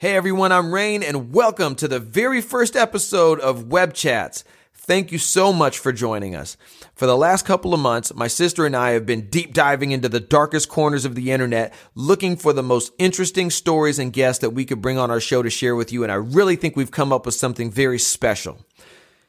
Hey everyone, I'm Rain and welcome to the very first episode of Web Chats. Thank you so much for joining us. For the last couple of months, my sister and I have been deep diving into the darkest corners of the internet, looking for the most interesting stories and guests that we could bring on our show to share with you. And I really think we've come up with something very special.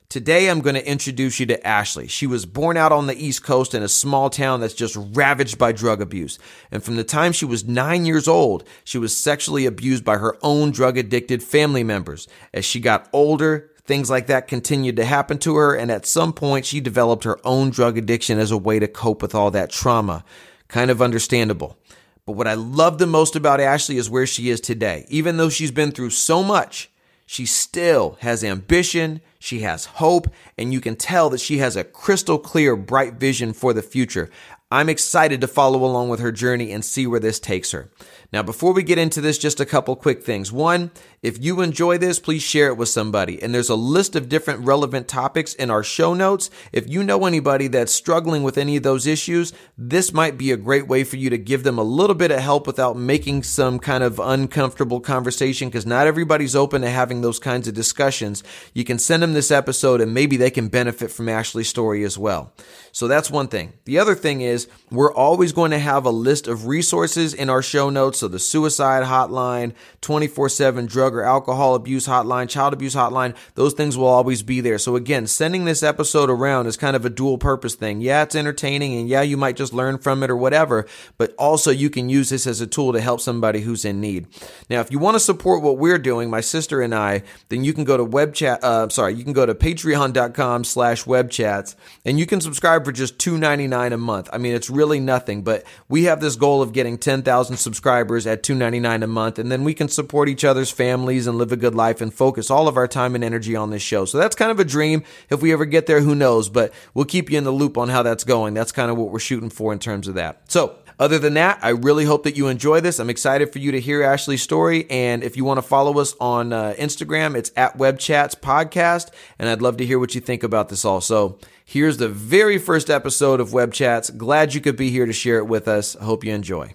Today, I'm going to introduce you to Ashley. She was born out on the East Coast in a small town that's just ravaged by drug abuse. And from the time she was nine years old, she was sexually abused by her own drug addicted family members. As she got older, things like that continued to happen to her. And at some point, she developed her own drug addiction as a way to cope with all that trauma. Kind of understandable. But what I love the most about Ashley is where she is today. Even though she's been through so much, she still has ambition, she has hope, and you can tell that she has a crystal clear, bright vision for the future. I'm excited to follow along with her journey and see where this takes her. Now, before we get into this, just a couple quick things. One, if you enjoy this, please share it with somebody. And there's a list of different relevant topics in our show notes. If you know anybody that's struggling with any of those issues, this might be a great way for you to give them a little bit of help without making some kind of uncomfortable conversation because not everybody's open to having those kinds of discussions. You can send them this episode and maybe they can benefit from Ashley's story as well. So that's one thing. The other thing is we're always going to have a list of resources in our show notes so the suicide hotline, 24 7 drug or alcohol abuse hotline, child abuse hotline, those things will always be there. So again, sending this episode around is kind of a dual purpose thing. Yeah, it's entertaining and yeah, you might just learn from it or whatever, but also you can use this as a tool to help somebody who's in need. Now, if you want to support what we're doing, my sister and I, then you can go to web chat, uh, sorry, you can go to patreon.com slash web chats and you can subscribe for just $2.99 a month. I mean, it's really nothing, but we have this goal of getting 10,000 subscribers subscribers at $2.99 a month, and then we can support each other's families and live a good life and focus all of our time and energy on this show. So that's kind of a dream. If we ever get there, who knows? But we'll keep you in the loop on how that's going. That's kind of what we're shooting for in terms of that. So other than that, I really hope that you enjoy this. I'm excited for you to hear Ashley's story. And if you want to follow us on uh, Instagram, it's at Web Chats Podcast. And I'd love to hear what you think about this also. Here's the very first episode of Web Chats. Glad you could be here to share it with us. I hope you enjoy.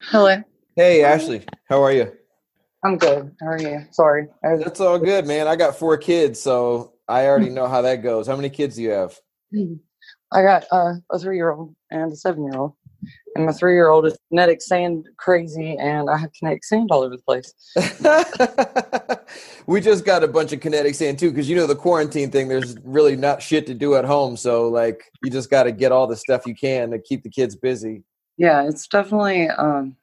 Hello. Hey, Ashley. How are you? I'm good. How are you? Sorry. That's all good, man. I got four kids, so I already know how that goes. How many kids do you have? I got uh, a three year old and a seven year old. And my three year old is kinetic sand crazy, and I have kinetic sand all over the place. we just got a bunch of kinetic sand too, because you know the quarantine thing. There's really not shit to do at home, so like you just got to get all the stuff you can to keep the kids busy. Yeah, it's definitely um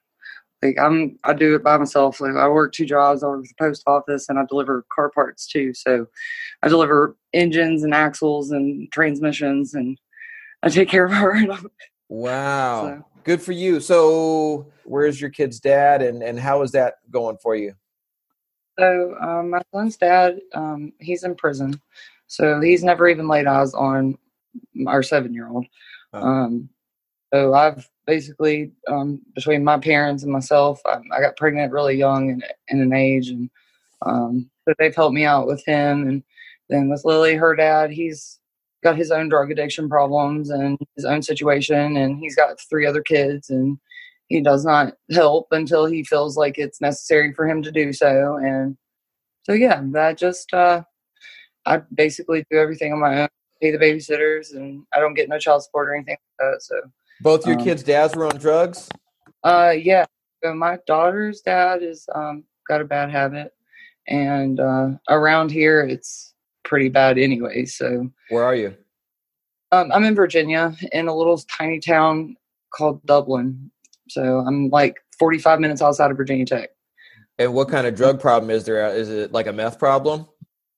like I'm I do it by myself. Like I work two jobs. I work at the post office and I deliver car parts too. So I deliver engines and axles and transmissions and I take care of her. wow. So. Good for you. So where's your kid's dad and, and how is that going for you? So um, my son's dad, um, he's in prison. So he's never even laid eyes on our seven year old. Oh. Um, so I've basically um, between my parents and myself, I, I, got pregnant really young and in an age, and um, they've helped me out with him. And then with Lily, her dad, he's got his own drug addiction problems and his own situation, and he's got three other kids, and he does not help until he feels like it's necessary for him to do so. And so, yeah, that just uh, I basically do everything on my own, pay the babysitters, and I don't get no child support or anything like that. So both your um, kids' dads were on drugs. Uh, yeah. So my daughter's dad is um got a bad habit, and uh, around here it's pretty bad anyway. So where are you? Um, I'm in Virginia in a little tiny town called Dublin. So I'm like 45 minutes outside of Virginia Tech. And what kind of drug problem is there? Is it like a meth problem?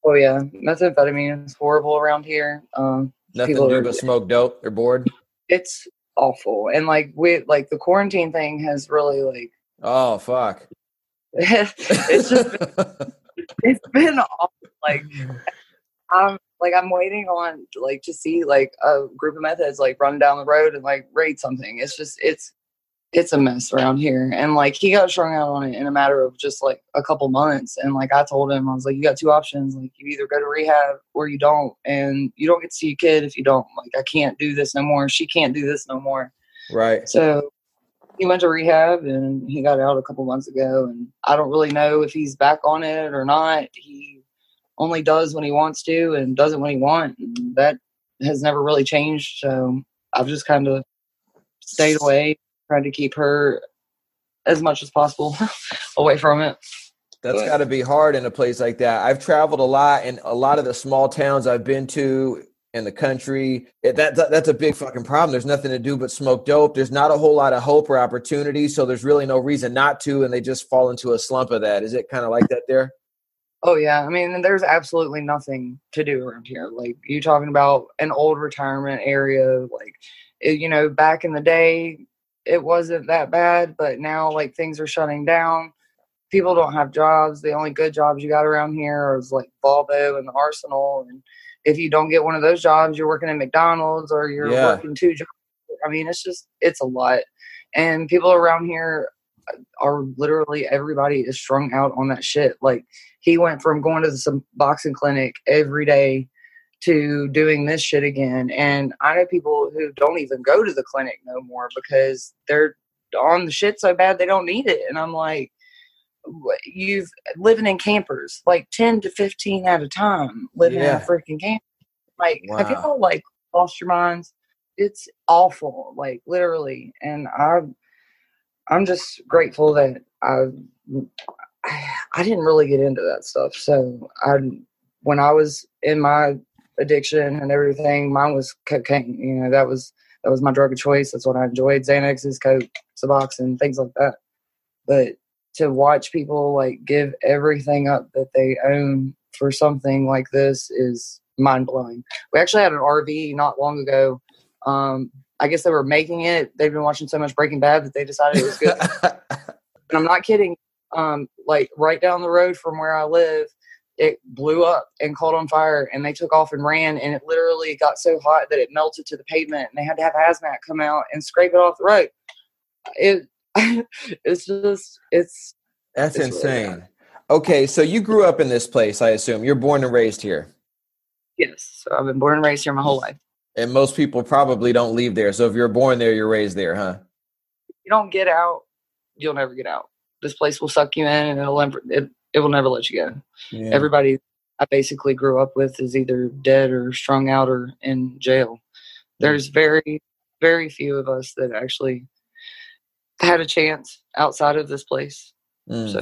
Oh yeah, methamphetamine is horrible around here. Um, Nothing to do but smoke dope. They're bored. It's awful. And like we like the quarantine thing has really like oh fuck. it's just been, it's been awful. like I'm like I'm waiting on like to see like a group of methods like run down the road and like raid something. It's just it's it's a mess around here. And like he got strung out on it in a matter of just like a couple months. And like I told him, I was like, you got two options. Like you either go to rehab or you don't. And you don't get to see your kid if you don't. Like I can't do this no more. She can't do this no more. Right. So he went to rehab and he got out a couple months ago and I don't really know if he's back on it or not. He only does when he wants to and doesn't when he wants. That has never really changed. So I've just kind of stayed away, trying to keep her as much as possible away from it. That's got to be hard in a place like that. I've traveled a lot, and a lot of the small towns I've been to in the country, it, that, that that's a big fucking problem. There's nothing to do but smoke dope. There's not a whole lot of hope or opportunity, so there's really no reason not to, and they just fall into a slump of that. Is it kind of like that there? Oh yeah, I mean, there's absolutely nothing to do around here. Like you talking about an old retirement area, like eh, you know, back in the day, it wasn't that bad, but now like things are shutting down people don't have jobs. The only good jobs you got around here is like Volvo and the Arsenal. And if you don't get one of those jobs, you're working at McDonald's or you're yeah. working two jobs. I mean, it's just it's a lot. And people around here uh, are literally everybody is strung out on that shit. Like he went from going to some boxing clinic every day to doing this shit again. And I know people who don't even go to the clinic no more because they're on the shit so bad they don't need it. And I'm like, you've living in campers, like 10 to 15 at a time, living yeah. in a freaking camper. Like, wow. have you all like lost your minds? It's awful, like literally. And I, I'm just grateful that I, I didn't really get into that stuff. So I, when I was in my addiction and everything, mine was cocaine. You know, that was that was my drug of choice. That's what I enjoyed. Xanaxes, coke, Suboxone, things like that. But to watch people like give everything up that they own for something like this is mind blowing. We actually had an RV not long ago. Um, I guess they were making it. They've been watching so much Breaking Bad that they decided it was good. and I'm not kidding. Um, like right down the road from where I live, it blew up and caught on fire and they took off and ran and it literally got so hot that it melted to the pavement and they had to have hazmat come out and scrape it off the road. It it's just it's that's it's insane. Really okay, so you grew up in this place, I assume. You're born and raised here. Yes, so I've been born and raised here my whole life. And most people probably don't leave there. So if you're born there, you're raised there, huh? you don't get out, you'll never get out. This place will suck you in, and it'll never it, it will never let you go. Yeah. Everybody I basically grew up with is either dead or strung out or in jail. There's very very few of us that actually had a chance outside of this place. Mm. So,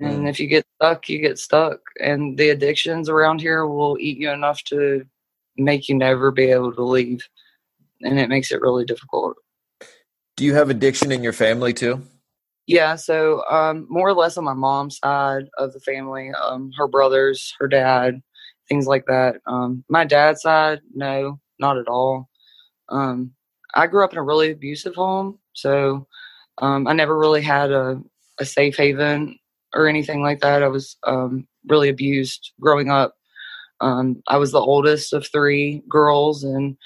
and mm. if you get stuck, you get stuck. And the addictions around here will eat you enough to make you never be able to leave. And it makes it really difficult. Do you have addiction in your family too? Yeah, so um, more or less on my mom's side of the family, um, her brothers, her dad, things like that. Um, my dad's side, no, not at all. Um, I grew up in a really abusive home, so um, I never really had a, a safe haven or anything like that. I was um, really abused growing up. I was the oldest of three girls, and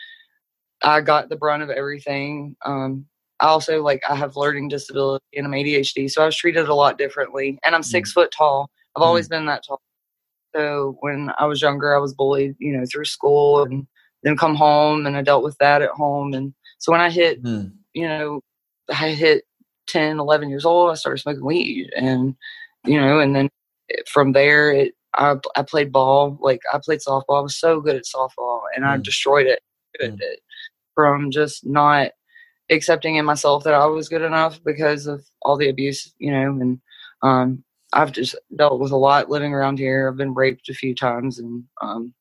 I got the brunt of everything. Um, I also like I have learning disability and I'm ADHD, so I was treated a lot differently. And I'm six mm. foot tall. I've mm. always been that tall. So when I was younger, I was bullied, you know, through school, and then come home, and I dealt with that at home. And so when I hit, mm. you know, I hit 10, 11 years old, I started smoking weed. And, you know, and then from there, it, I, I played ball. Like I played softball. I was so good at softball and mm. I destroyed it. Mm. it. From just not accepting in myself that I was good enough because of all the abuse, you know, and, um, I've just dealt with a lot living around here. I've been raped a few times and, um,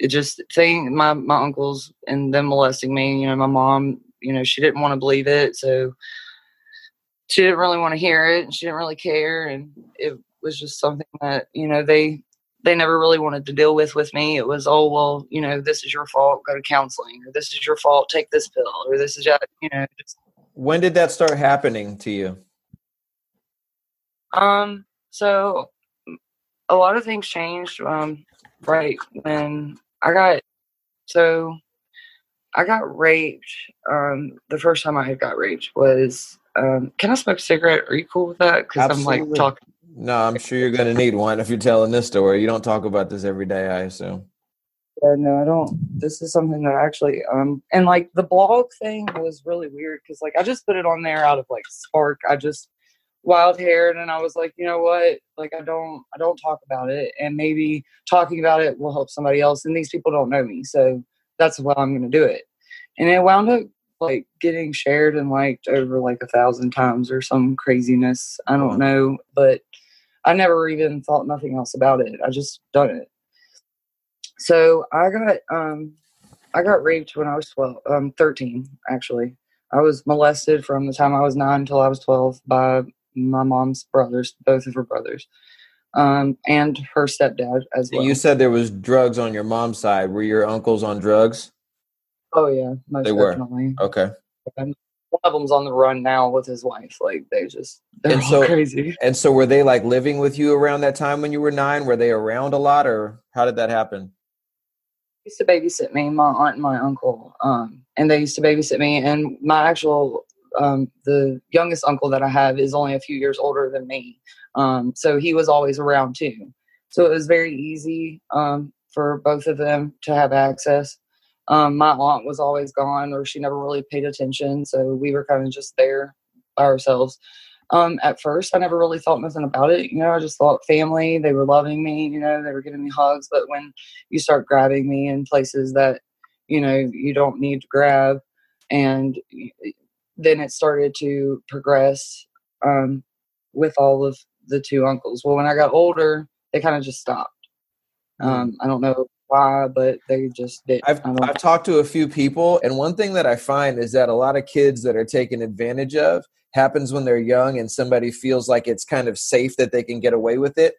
it just thing my my uncles and them molesting me you know my mom you know she didn't want to believe it so she didn't really want to hear it and she didn't really care and it was just something that you know they they never really wanted to deal with with me it was oh well you know this is your fault go to counseling or this is your fault take this pill or this is you know just when did that start happening to you um so a lot of things changed um right when i got so i got raped um the first time i had got raped was um, can I smoke a cigarette? Are you cool with that? Because I'm like talking. No, I'm sure you're going to need one if you're telling this story. You don't talk about this every day, I assume. Yeah, no, I don't. This is something that actually, um, and like the blog thing was really weird because like I just put it on there out of like spark. I just wild haired and I was like, you know what? Like I don't I don't talk about it and maybe talking about it will help somebody else and these people don't know me. So that's why I'm gonna do it. And it wound up like getting shared and liked over like a thousand times or some craziness. I don't know. But I never even thought nothing else about it. I just done it. So I got um I got raped when I was 12, um 13 actually. I was molested from the time I was 9 until I was 12 by my mom's brothers, both of her brothers. Um and her stepdad as well. You said there was drugs on your mom's side. Were your uncles on drugs? Oh yeah, most They were. Okay. One of them's on the run now with his wife. Like they just they're And all so- crazy. And so were they like living with you around that time when you were 9? Were they around a lot or how did that happen? used to babysit me, my aunt and my uncle, um, and they used to babysit me. And my actual, um, the youngest uncle that I have is only a few years older than me, um, so he was always around too. So it was very easy um, for both of them to have access. Um, my aunt was always gone, or she never really paid attention, so we were kind of just there by ourselves. Um, at first, I never really thought nothing about it. You know, I just thought family. They were loving me. You know, they were giving me hugs. But when you start grabbing me in places that you know you don't need to grab and then it started to progress um, with all of the two uncles well when i got older they kind of just stopped um, i don't know why but they just did I've, I've talked to a few people, and one thing that I find is that a lot of kids that are taken advantage of happens when they're young and somebody feels like it's kind of safe that they can get away with it.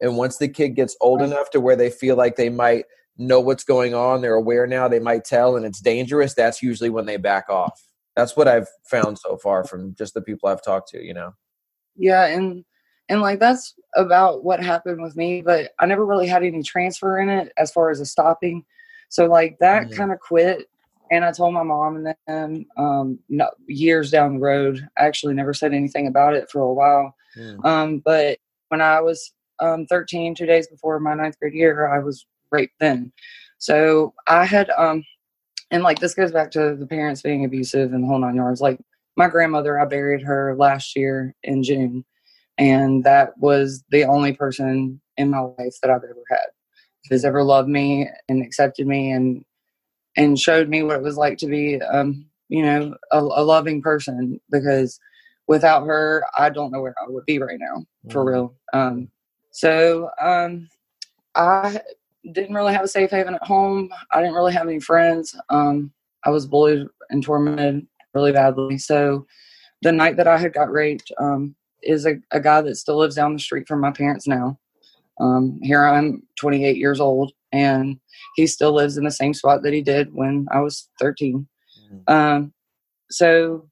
And once the kid gets old Right. enough to where they feel like they might know what's going on, they're aware now, they might tell, and it's dangerous, that's usually when they back off. That's what I've found so far from just the people I've talked to, you know? yeah and and like that's about what happened with me but i never really had any transfer in it as far as a stopping. So like that Mhm. kind of quit and i told my mom and then um no, years down the road i actually never said anything about it for a while. Mm. um but when i was um 13 two days before my ninth grade year i was raped then. So i had um and like this goes back to the parents being abusive and the whole nine yards. Like my grandmother i buried her last year in june and that was the only person in my life that i've ever had. Who's ever loved me and accepted me and and showed me what it was like to be um you know a, a loving person because without her i don't know where i would be right now for Mm. real. Um so um i didn't really have a safe haven at home. I didn't really have any friends. Um i was bullied and tormented really badly. So the night that i had got raped um is a, a guy that still lives down the street from my parents now. Um here i'm 28 years old and he still lives in the same spot that he did when i was 13 Mm. um so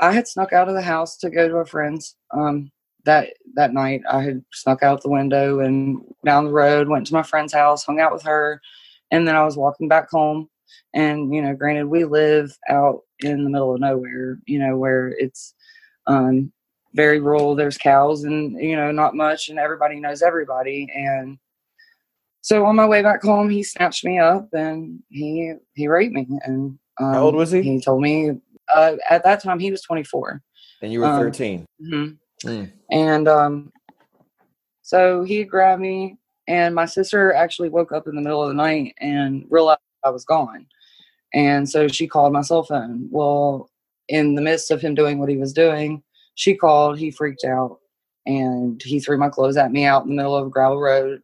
i had snuck out of the house to go to a friend's um that that night. I had snuck out the window and down the road went to my friend's house hung out with her and then i was walking back home. And you know granted we live out in the middle of nowhere you know where it's um very rural there's cows and you know not much and everybody knows everybody and so on my way back home he snatched me up and he he raped me and um, How old was he? he told me uh, at that time he was 24 And you were Um, 13. hmm Mm. and um, so he grabbed me, and my sister actually woke up in the middle of the night and realized I was gone. And so she called my cell phone. Well, in the midst of him doing what he was doing, she called, he freaked out, and he threw my clothes at me out in the middle of a gravel road,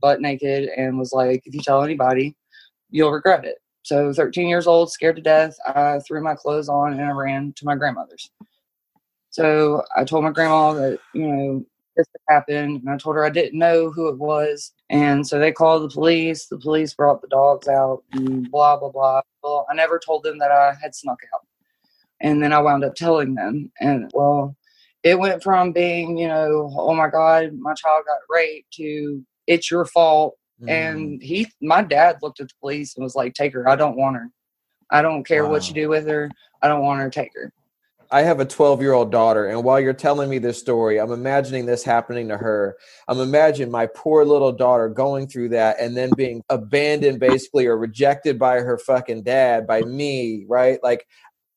butt naked, and was like, If you tell anybody, you'll regret it. So, 13 years old, scared to death, I threw my clothes on and I ran to my grandmother's. So I told my grandma that, you know, this happened. And I told her I didn't know who it was. And so they called the police. The police brought the dogs out and blah, blah, blah. Well, I never told them that I had snuck out. And then I wound up telling them. And well, it went from being, you know, oh my God, my child got raped to it's your fault. Mm. And he, my dad looked at the police and was like, take her. I don't want her. I don't care what you do with her. I don't want her. Take her. I have a 12 year old daughter, and while you're telling me this story, I'm imagining this happening to her. I'm imagining my poor little daughter going through that and then being abandoned, basically, or rejected by her fucking dad, by me, right? Like,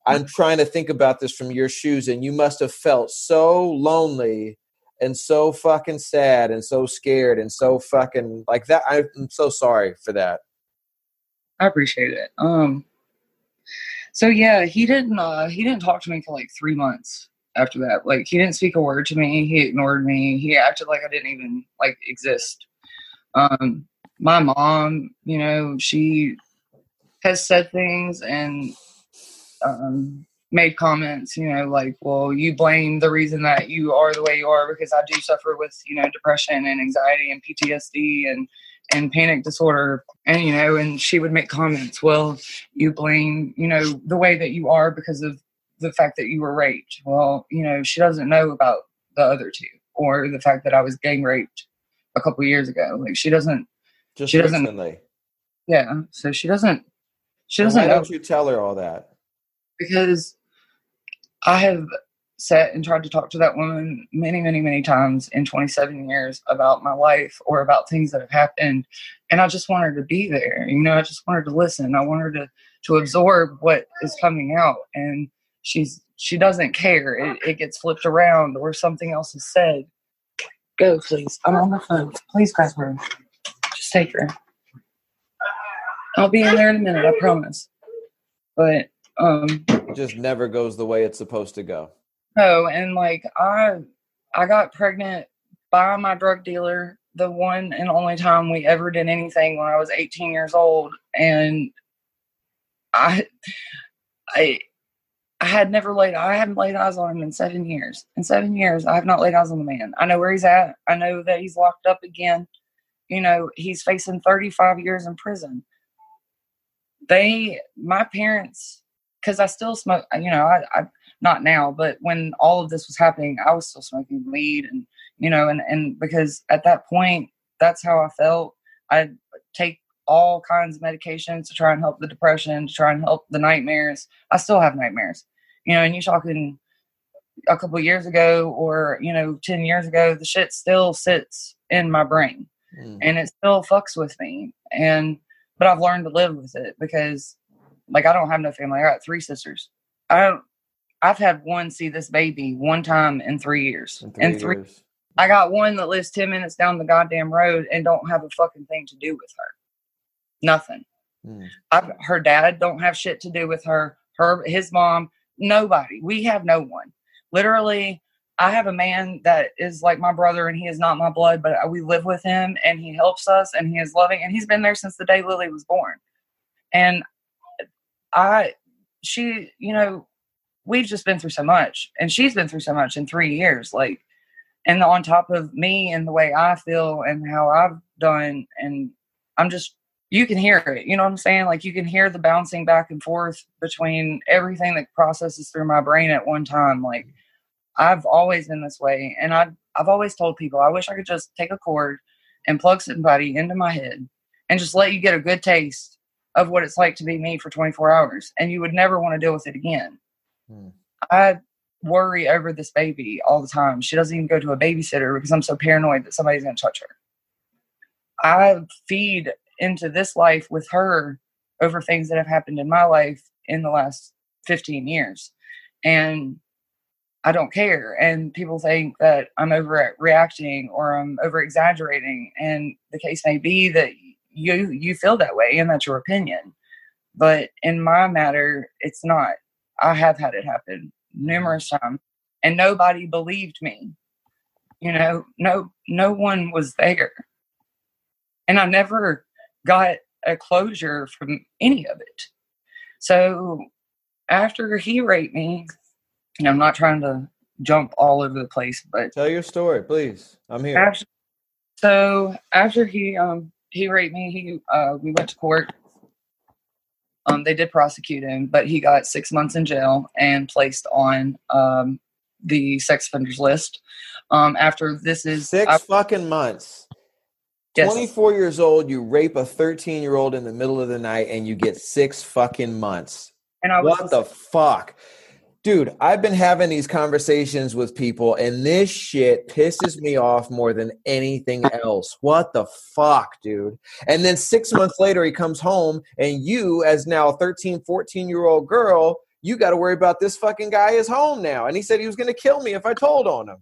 I'm trying to think about this from your shoes, and you must have felt so lonely and so fucking sad and so scared and so fucking like that. I'm so sorry for that. I appreciate it. Um, so yeah, he didn't uh he didn't talk to me for like three months after that. Like he didn't speak a word to me. He ignored me. He acted like I didn't even like exist. Um, my mom, you know, she has said things and um, made comments, you know, like, well, you blame the reason that you are the way you are because I do suffer with, you know, depression and anxiety and PTSD and and panic disorder and you know and she would make comments well you blame you know the way that you are because of the fact that you were raped well you know she doesn't know about the other two or the fact that i was gang raped a couple years ago like she doesn't Just She doesn't- recently. yeah so she doesn't she doesn't Why know don't you tell her all that? Because I have sat and tried to talk to that woman many, many, many times in 27 years about my life or about things that have happened. And I just want her to be there. You know, I just want her to listen. I want her to, to absorb what is coming out. And she's, she doesn't care. It, it gets flipped around or something else is said. Go, please. I'm on the phone. Please her. Just take her. I'll be in there in a minute, I promise. But um It just never goes the way it's supposed to go. No, and like I I got pregnant by my drug dealer the one and only time we ever did anything when I was 18 years old and I I I had never laid I haven't laid eyes on him in 7 years. In 7 years I have not laid eyes on the man. I know where he's at. I know that he's locked up again. You know, he's facing 35 years in prison. They my parents cuz I still smoke, you know, I, I not now, but when all of this was happening, I was still smoking weed and you know, and and because at that point, that's how I felt. I'd take all kinds of medications to try and help the depression, to try and help the nightmares. I still have nightmares, you know. And you're talking a couple years ago, or you know, ten years ago, the shit still sits in my brain, Mm. and it still fucks with me. And but I've learned to live with it because, like, I don't have no family. I got three sisters. I don't. I've had one see this baby one time in three years. In In three three, years. I got one that lives ten minutes down the goddamn road and don't have a fucking thing to do with her. Nothing. Mm. I've, her dad don't have shit to do with her. Her, his mom, nobody. We have no one. Literally, I have a man that is like my brother, and he is not my blood, but we live with him, and he helps us, and he is loving, and he's been there since the day Lily was born. And I, she, you know, we've just been through so much, and she's been through so much in three years, like, and on top of me and the way I feel and how I've done, and I'm just you can hear it. You know what I'm saying? Like you can hear the bouncing back and forth between everything that processes through my brain at one time. Like I've always been this way, and I I've always told people I wish I could just take a cord and plug somebody into my head and just let you get a good taste of what it's like to be me for 24 hours, and you would never want to deal with it again. Hmm. I worry over this baby all the time. She doesn't even go to a babysitter because I'm so paranoid that somebody's going to touch her. I feed into this life with her over things that have happened in my life in the last 15 years. And I don't care. And people think that I'm overreacting or I'm over exaggerating. And the case may be that you you feel that way and that's your opinion. But in my matter, it's not. I have had it happen numerous times and nobody believed me. You know, no no one was there. And I never got a closure from any of it. So after he raped me, and I'm not trying to jump all over the place, but Tell your story, please. I'm here. after, so after he um he raped me, he uh we went to court. Um, they did prosecute him, but he got six months in jail and placed on um the sex offenders list. Um, after this is Six I- fucking months. yes. 24 years old, you rape a 13 year old in the middle of the night and you get six fucking months. and I was What the fuck? Dude, I've been having these conversations with people, and this shit pisses me off more than anything else. What the fuck, dude? And then six months later, he comes home, and you, as now 13, 14 year old girl, you got to worry about this fucking guy is home now. And he said he was going to kill me if I told on him.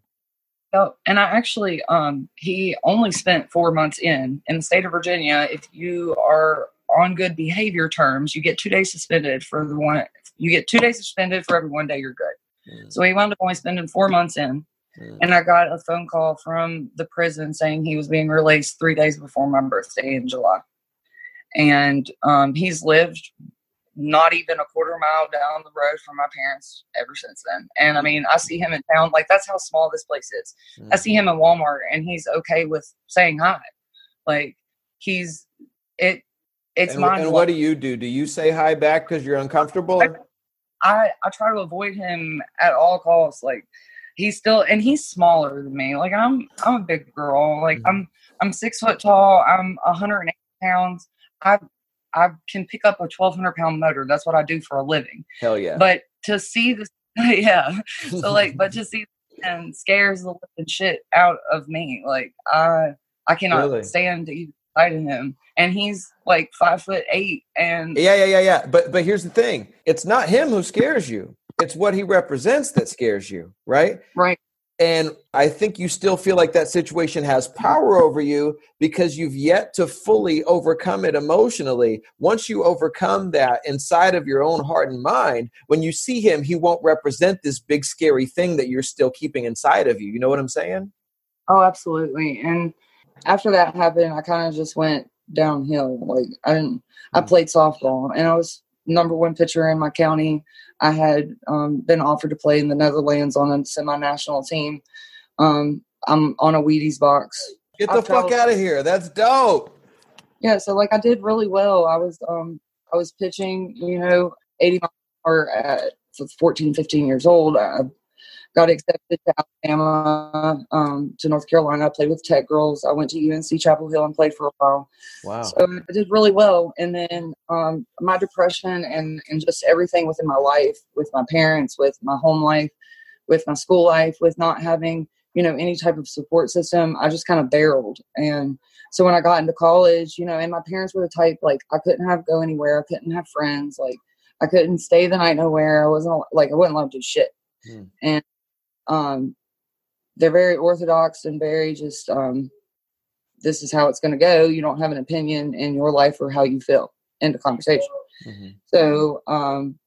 Oh, and I actually, um, he only spent four months in in the state of Virginia. If you are on good behavior terms, you get two days suspended for the one. You get two days suspended for every one day you're good. Mm. So he wound up only spending four months in. Mm. And I got a phone call from the prison saying he was being released three days before my birthday in July. And um, he's lived not even a quarter mile down the road from my parents ever since then. And I mean, I see him in town. Like, that's how small this place is. Mm. I see him in Walmart and he's okay with saying hi. Like, he's, it, it's and, and what do you do? Do you say hi back because you're uncomfortable? I, I, I try to avoid him at all costs. Like he's still and he's smaller than me. Like I'm I'm a big girl. Like mm-hmm. I'm I'm six foot tall. I'm 180 pounds. I I can pick up a 1200 pound motor. That's what I do for a living. Hell yeah! But to see this, yeah. So like, but to see and scares the living shit out of me. Like I I cannot really? stand to sight of him and he's like five foot eight and yeah yeah yeah yeah. But but here's the thing. It's not him who scares you. It's what he represents that scares you right? Right. And i think you still feel like that situation has power over you because you've yet to fully overcome it emotionally. Once you overcome that inside of your own heart and mind when you see him he won't represent this big scary thing that you're still keeping inside of you. You know what i'm saying? Oh absolutely. And after that happened, I kind of just went downhill. Like I didn't, I mm. played softball and I was number one pitcher in my county. I had um, been offered to play in the Netherlands on a semi-national team. Um, I'm on a Wheaties box. Get the fuck out of here! That's dope. Yeah, so like I did really well. I was um I was pitching, you know, 80 miles per at 14, 15 years old. I got accepted to Alabama, um, to North Carolina. I played with Tech Girls. I went to UNC Chapel Hill and played for a while. Wow. So I did really well. And then um, my depression and, and just everything within my life, with my parents, with my home life, with my school life, with not having, you know, any type of support system, I just kind of barreled. And so when I got into college, you know, and my parents were the type, like, I couldn't have go anywhere. I couldn't have friends. Like, I couldn't stay the night nowhere. I wasn't, like, I wasn't allowed to do shit. Hmm. And um, they're very orthodox and very just um, this is how it's going to go. You don't have an opinion in your life or how you feel. End of conversation. Mm-hmm. So um,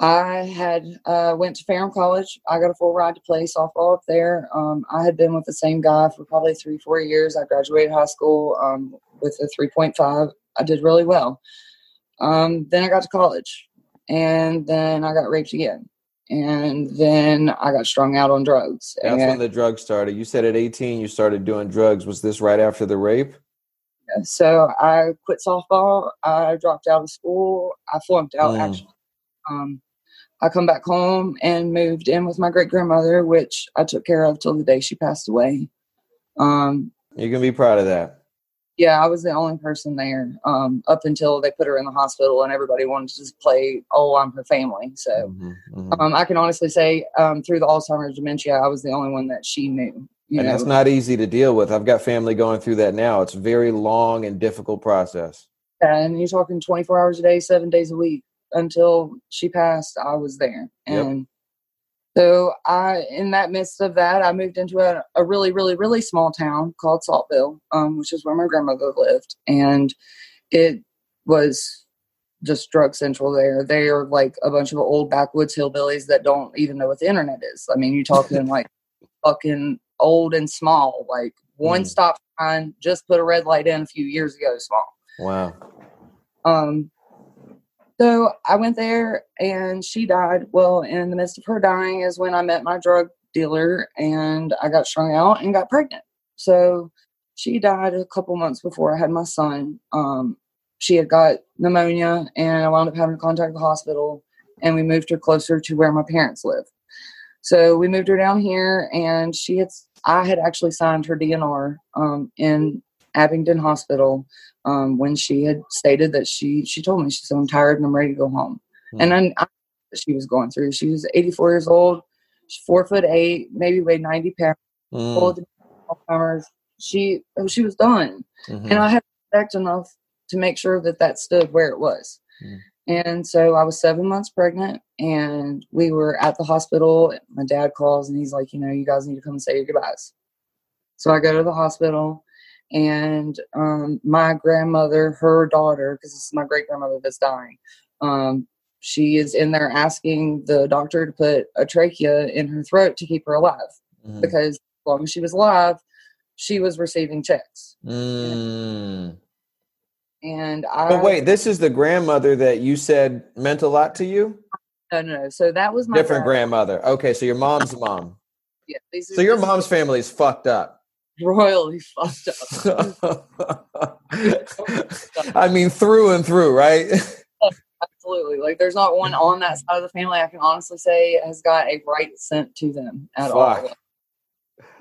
I had uh, went to Ferrum College. I got a full ride to play softball up there. Um, I had been with the same guy for probably three, four years. I graduated high school um, with a 3.5. I did really well. Um, then I got to college, and then I got raped again and then I got strung out on drugs. That's and when the drugs started. You said at 18 you started doing drugs. Was this right after the rape? So I quit softball. I dropped out of school. I flunked out mm. actually. Um, I come back home and moved in with my great grandmother, which I took care of till the day she passed away. Um, you can be proud of that yeah, I was the only person there um, up until they put her in the hospital, and everybody wanted to just play, "Oh, I'm her family." So mm-hmm, mm-hmm. Um, I can honestly say, um, through the Alzheimer's dementia, I was the only one that she knew. and know? that's not easy to deal with. I've got family going through that now. It's a very long and difficult process. Yeah, and you're talking 24 hours a day, seven days a week. Until she passed, I was there, and yep. So I, in that midst of that, I moved into a, a really, really, really small town called Saltville, um, which is where my grandmother lived, and it was just drug central there. They are like a bunch of old backwoods hillbillies that don't even know what the internet is. I mean, you're talking like fucking old and small, like one mm. stop sign, just put a red light in a few years ago, small. Wow. Um, so I went there and she died. Well, in the midst of her dying is when I met my drug dealer and I got strung out and got pregnant. So she died a couple months before I had my son. Um, she had got pneumonia and I wound up having to contact the hospital and we moved her closer to where my parents live. So we moved her down here and she had I had actually signed her DNR um, in Abingdon Hospital um, when she had stated that she she told me she said I'm tired and I'm ready to go home. Mm-hmm. And then I that she was going through. She was 84 years old, four foot eight, maybe weighed 90 pounds. Mm. Alzheimer's. She oh, she was done, Mhm. and I had respect enough to make sure that that stood where it was. Mm. And so I was seven months pregnant, and we were at the hospital. My dad calls, and he's like, "You know, you guys need to come and say your goodbyes." So I go to the hospital, and um, my grandmother, her daughter, because this is my great grandmother that's dying, um, she is in there asking the doctor to put a trachea in her throat to keep her alive Mhm. because as long as she was alive, she was receiving checks. Mm. And I But wait, this is the grandmother that you said meant a lot to you? no, no, no. So that was my Different grand- grandmother. Okay, so your mom's mom. Yeah, these So your mom's family is fucked up. Royally fucked up. I mean, through and through, right? Absolutely. Like there's not one on that side of the family I can honestly say has got a right scent to them at all.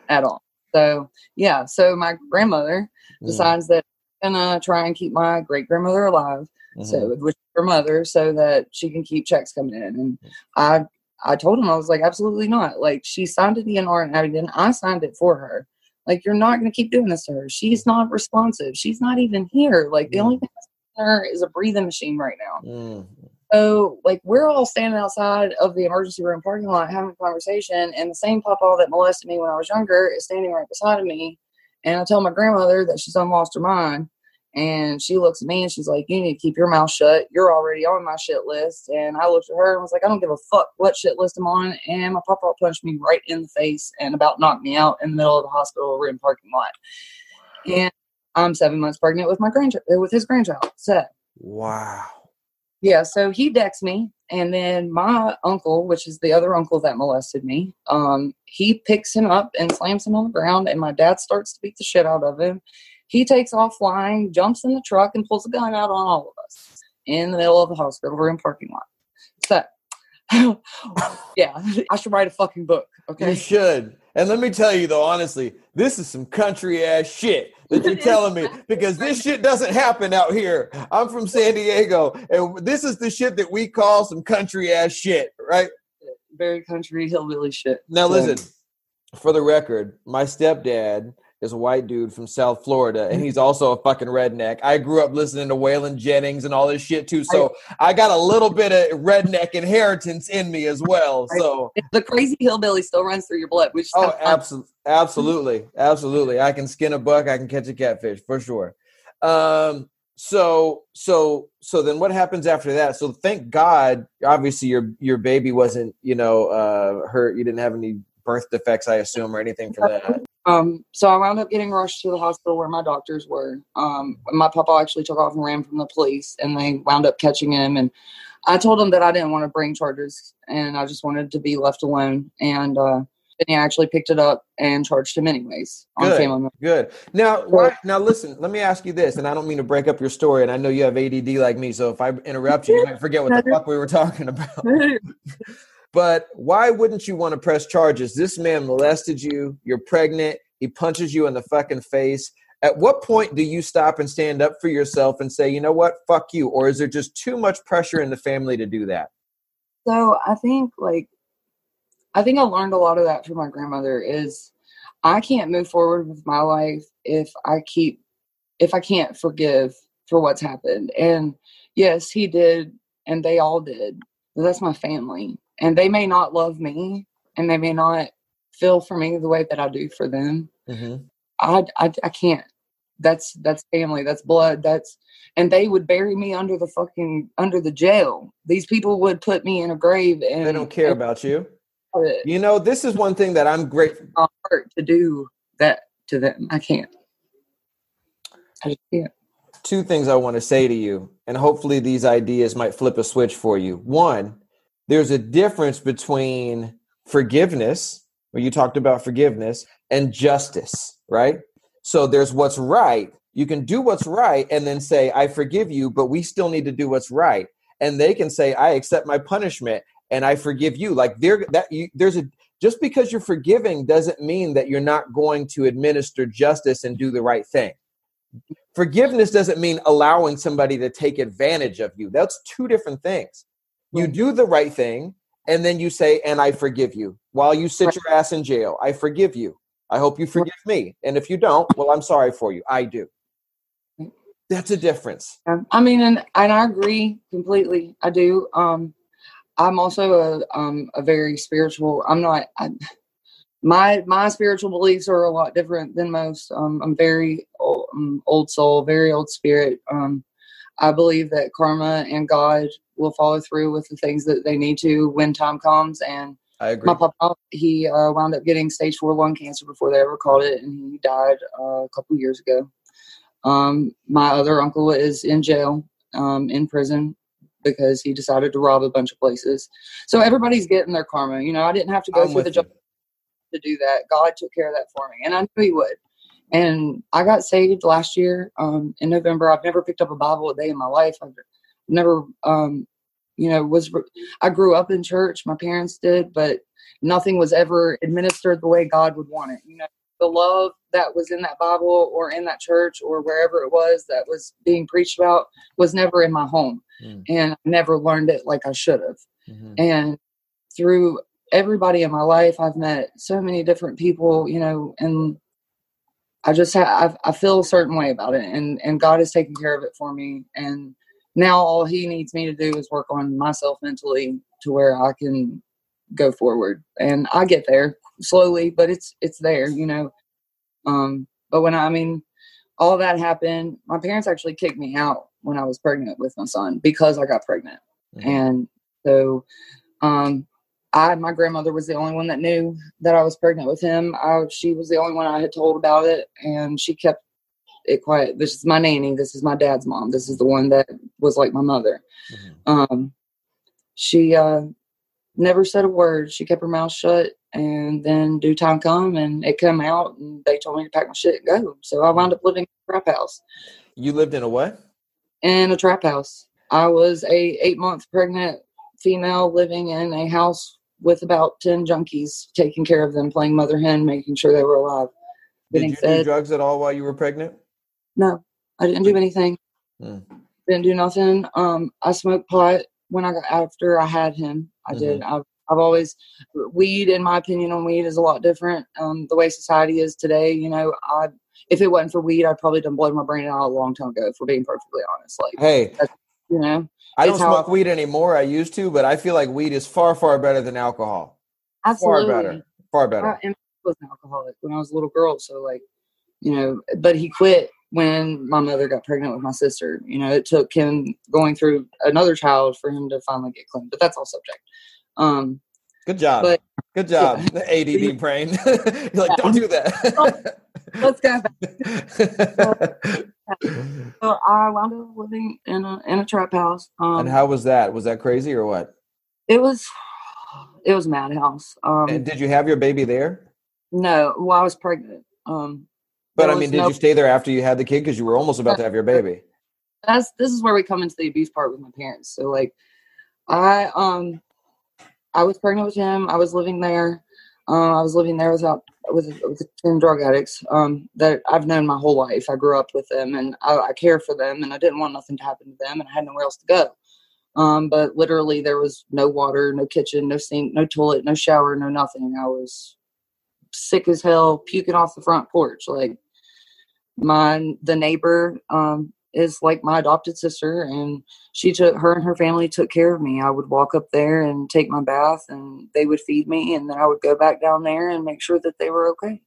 At all. So yeah, so my grandmother Mm, decides that I'm gonna try and keep my great grandmother alive. mhm. so with her mother so that she can keep checks coming in and i i told him i was like absolutely not like she signed a dnr in abingdon i signed it for her like you're not going to keep doing this to her. She's not responsive. She's not even here. Like the only thing that's in her is a breathing machine right now. Mm. so like we're all standing outside of the emergency room parking lot having a conversation and the same papa that molested me when i was younger is standing right beside of me and i tell my grandmother that she's done lost her mind and she looks at me and she's like, You need to keep your mouth shut. You're already on my shit list. And I looked at her and was like, I don't give a fuck what shit list I'm on. And my papa punched me right in the face and about knocked me out in the middle of the hospital room parking lot. And I'm seven months pregnant with my grandchild, with his grandchild. So Wow. yeah, so he decks me, and then my uncle, which is the other uncle that molested me, um, he picks him up and slams him on the ground, and my dad starts to beat the shit out of him. He takes off flying, jumps in the truck, and pulls a gun out on all of us in the middle of the hospital room parking lot. So, yeah, I should write a fucking book. Okay. You should. And let me tell you though, honestly, this is some country ass shit that you're telling me because this shit doesn't happen out here. I'm from San Diego, and this is the shit that we call some country ass shit, right? very country hillbilly shit. Now, So- listen, for the record, my stepdad is a white dude from South Florida, and he's also a fucking redneck. I grew up listening to Waylon Jennings and all this shit too, so I got a little bit of redneck inheritance in me as well. So, the crazy hillbilly still runs through your blood, which oh, absolutely, absolutely, absolutely. I can skin a buck. I can catch a catfish for sure. Um, so, so, so then what happens after that? So, thank God, obviously, your your baby wasn't, you know, uh, hurt. You didn't have any birth defects, I assume, or anything for that. Um, so I wound up getting rushed to the hospital where my doctors were. Um, my papa actually took off and ran from the police, and they wound up catching him. And I told him that I didn't want to bring charges, and I just wanted to be left alone. And uh, then he actually picked it up and charged him anyways on Good. Good. Now, why, now listen. Let me ask you this, and I don't mean to break up your story, and I know you have ADD like me, so if I interrupt you, you might forget what the fuck we were talking about. But why wouldn't you want to press charges? This man molested you. You're pregnant. He punches you in the fucking face. At what point do you stop and stand up for yourself and say, you know what, fuck you? Or is there just too much pressure in the family to do that? So I think like I think I learned a lot of that from my grandmother is I can't move forward with my life if I keep if I can't forgive for what's happened. And yes, he did and they all did. But that's my family. And they may not love me and they may not feel for me the way that I do for them. Mm-hmm. I, I, I can't. That's that's family. That's blood. That's and they would bury me under the fucking under the jail. These people would put me in a grave and They don't care about you. You know, this is one thing that I'm great. hurt to do that to them. I can't. I just can't. two things I want to say to you, and hopefully these ideas might flip a switch for you. One, there's a difference between forgiveness, where you talked about forgiveness, and justice, right? So there's what's right. You can do what's right and then say, I forgive you, but we still need to do what's right. And they can say, I accept my punishment and I forgive you. Like there that you, there's a just because you're forgiving doesn't mean that you're not going to administer justice and do the right thing forgiveness doesn't mean allowing somebody to take advantage of you that's two different things You do the right thing, and then you say, "And I forgive you." While you sit your ass in jail, I forgive you. I hope you forgive me. And if you don't, well, I'm sorry for you. I do. That's a difference. I mean, and and I agree completely. I do. Um, I'm also a um a very spiritual. I'm not. I, my my spiritual beliefs are a lot different than most. Um, I'm very old, um, old soul, very old spirit. Um, I believe that karma and God will follow through with the things that they need to when time comes. And I agree. my papa, he uh, wound up getting stage four lung cancer before they ever caught it, and he died uh, a couple years ago. Um, my other uncle is in jail, um, in prison, because he decided to rob a bunch of places. So everybody's getting their karma. You know, I didn't have to go I'm through the job to do that. God took care of that for me, and I knew He would. And I got saved last year um, in November. I've never picked up a Bible a day in my life. I've never, um, you know, was. I grew up in church. My parents did, but nothing was ever administered the way God would want it. You know, the love that was in that Bible or in that church or wherever it was that was being preached about was never in my home, Mm. and I never learned it like I should have Mhm. and through everybody in my life i've met so many different people you know and i just have i feel a certain way about it and and god has taken care of it for me and now all he needs me to do is work on myself mentally to where i can go forward and i get there slowly but it's it's there you know um but when i, I mean all that happened my parents actually kicked me out when i was pregnant with my son because i got pregnant Mhm. and so um I my grandmother was the only one that knew that I was pregnant with him. I, she was the only one I had told about it, and she kept it quiet. This is my nanny. This is my dad's mom. This is the one that was like my mother. Mhm. Um, she uh, never said a word. She kept her mouth shut, and then due time come, and it come out, and they told me to pack my shit and go. So I wound up living in a trap house. You lived in a what? In a trap house. I was a eight month pregnant female living in a house with about ten junkies, taking care of them, playing mother hen, making sure they were alive. Did you do drugs at all while you were pregnant? No, I didn't do anything. Hmm. Didn't do nothing. Um, I smoked pot when I got after I had him. I did. I've I've always weed. In my opinion, on weed is a lot different. Um, the way society is today, you know, I if it wasn't for weed, I'd probably done blown my brain out a long time ago. For being perfectly honest, like Hey, you know, I don't smoke I- weed anymore. I used to, but I feel like weed is far, far better than alcohol. absolutely. Far better. Far better. I and I was an alcoholic when I was a little girl, so like, you know, but he quit when my mother got pregnant with my sister. You know, it took him going through another child for him to finally get clean. But that's all subject. Um, Good job. But- Good job. The ADD brain. You're like, don't do that. let's go back. So I wound up living in a in a trap house. Um, and how was that? Was that crazy or what? it was it was madhouse. Um, And did you have your baby there? no, well, I was pregnant. Um, But I mean, did no- you stay there after you had the kid? Because you were almost about to have your baby. that's this is where we come into the abuse part with my parents. So like I um I was pregnant with him. I was living there. Um, I was living there without with with ten drug addicts um, that I've known my whole life. I grew up with them, and I, I care for them, and I didn't want nothing to happen to them, and I had nowhere else to go. Um, but literally, there was no water, no kitchen, no sink, no toilet, no shower, no nothing. I was sick as hell, puking off the front porch. Like my the neighbor um, is like my adopted sister, and she took her and her family took care of me. I would walk up there and take my bath, and they would feed me, and then I would go back down there and make sure that they were okay.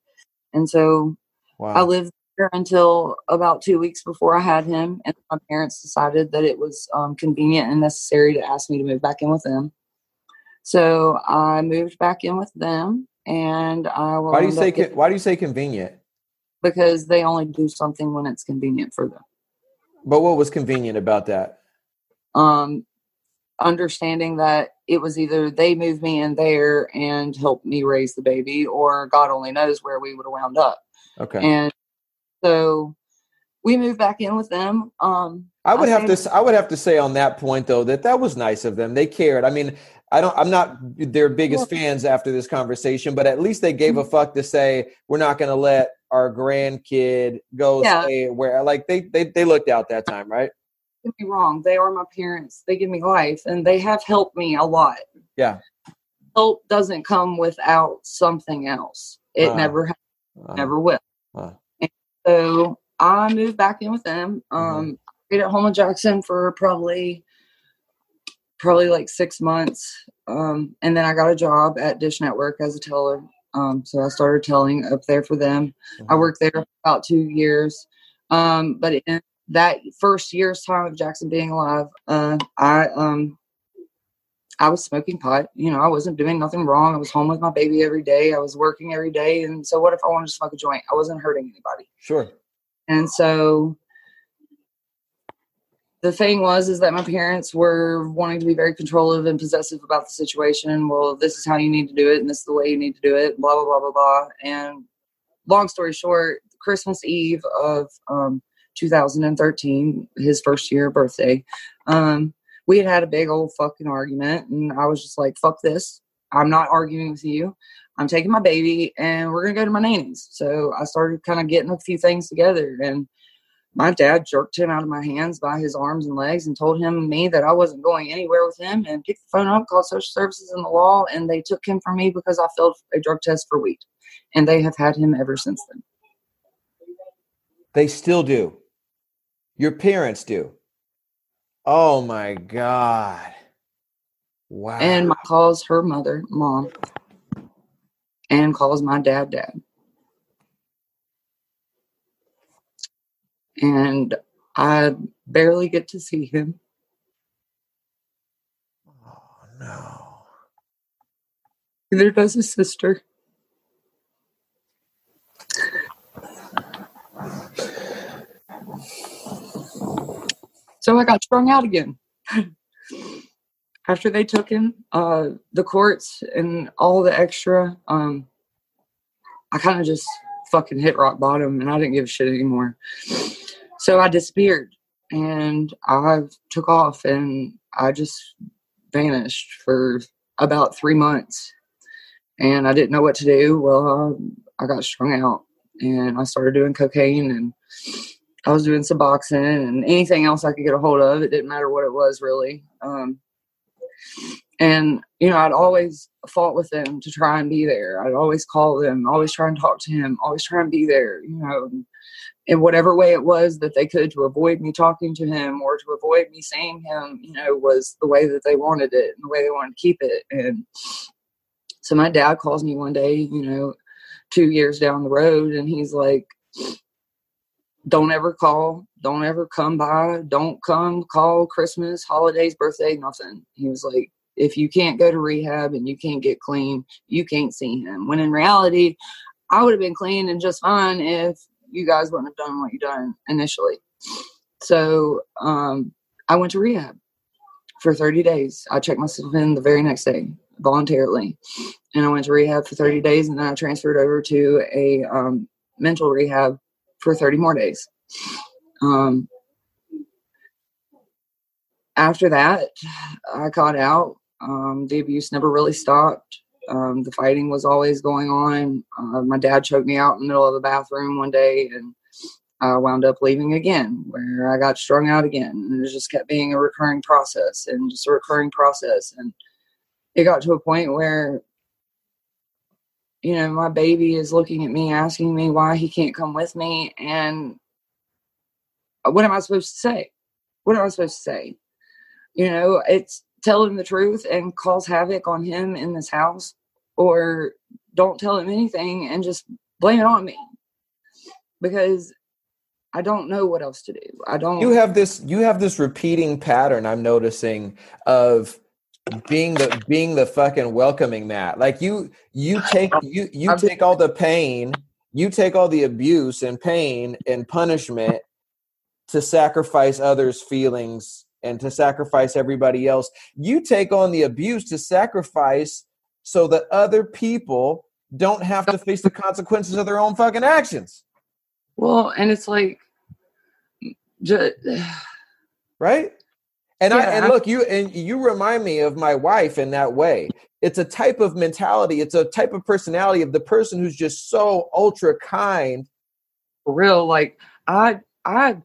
And so I lived there until about two weeks before I had him, and my parents decided that it was um, convenient and necessary to ask me to move back in with them. So I moved back in with them, and I Why do you say up get- con- why do you say convenient? because they only do something when it's convenient for them. But what was convenient about that? um, understanding that it was either they moved me in there and helped me raise the baby, or God only knows where we would have wound up. Okay. And so we moved back in with them. Um, I would I have to. I would have to say on that point though that that was nice of them. They cared. I mean, I don't. I'm not their biggest fans after this conversation, but at least they gave Mm-hmm. a fuck to say we're not going to let our grandkid go Yeah. stay where. Like they they they looked out that time, right? get me wrong. They are my parents. They give me life and they have helped me a lot. Yeah. Help doesn't come without something else. It Uh, never has, Uh, never will. uh. And so I moved back in with them. Mhm. Um stayed at home with Jackson for probably probably like six months. Um and then I got a job at Dish Network as a teller. Um so I started telling up there for them. I Mhm. worked there about two years. Um, but in that first year's time of Jackson being alive, uh, I um, I was smoking pot. You know, I wasn't doing nothing wrong. I was home with my baby every day. I was working every day. And so, what if I wanted to smoke a joint? I wasn't hurting anybody. Sure. And so, the thing was is that my parents were wanting to be very controlling and possessive about the situation. Well, this is how you need to do it, and this is the way you need to do it. Blah blah blah blah blah. And long story short, Christmas Eve of um, 2013, his first year birthday, um, we had had a big old fucking argument, and I was just like, "Fuck this! I'm not arguing with you. I'm taking my baby, and we're gonna go to my nanny's." So I started kind of getting a few things together, and my dad jerked him out of my hands by his arms and legs and told him and me that I wasn't going anywhere with him and picked the phone up, called social services and the law, and they took him from me because I failed a drug test for weed. And they have had him ever since then. They still do. Your parents do. Oh my God. Wow. And my calls her mother, mom, and calls my dad, dad. And I barely get to see him. oh no. Neither does his sister. So I got strung out again. After they took him, uh, the courts and all the extra, um, I kind of just fucking hit rock bottom and I didn't give a shit anymore. So I disappeared and I took off and I just vanished for about three months and I didn't know what to do. Well, um, I got strung out and I started doing cocaine and I was doing Suboxone and anything else I could get a hold of. It didn't matter what it was really. Um, and you know, I'd always fought with them to try and be there. I'd always call them, always try and talk to him, always try and be there. You know, in whatever way it was that they could to avoid me talking to him or to avoid me seeing him. You know, was the way that they wanted it and the way they wanted to keep it. And so my dad calls me one day, you know, two years down the road, and he's like, don't ever call, don't ever come by, don't come call Christmas, holidays, birthday, nothing. He was like, if you can't go to rehab and you can't get clean, you can't see him. When in reality, I would have been clean and just fine if you guys wouldn't have done what you done initially. So um, I went to rehab for 30 days. I checked myself in the very next day voluntarily. And I went to rehab for 30 days and then I transferred over to a um, mental rehab for 30 more days. Um, after that, I got out. Um, the abuse never really stopped. Um, the fighting was always going on. Uh, my dad choked me out in the middle of the bathroom one day, and I wound up leaving again, where I got strung out again. And it just kept being a recurring process and just a recurring process. And it got to a point where, you know, my baby is looking at me, asking me why he can't come with me. And what am I supposed to say? What am I supposed to say? You know, it's tell him the truth and cause havoc on him in this house, or don't tell him anything and just blame it on me because I don't know what else to do. I don't. You have this you have this repeating pattern I'm noticing of being the being the fucking welcoming mat. Like you you take you you I'm- take all the pain, you take all the abuse and pain and punishment to sacrifice others' feelings and to sacrifice everybody else. You take on the abuse to sacrifice so that other people don't have to face the consequences of their own fucking actions. well, and it's like, just, right and i Yeah. and look you and you remind me of my wife in that way it's a type of mentality it's a type of personality of the person who's just so ultra kind for real like i I,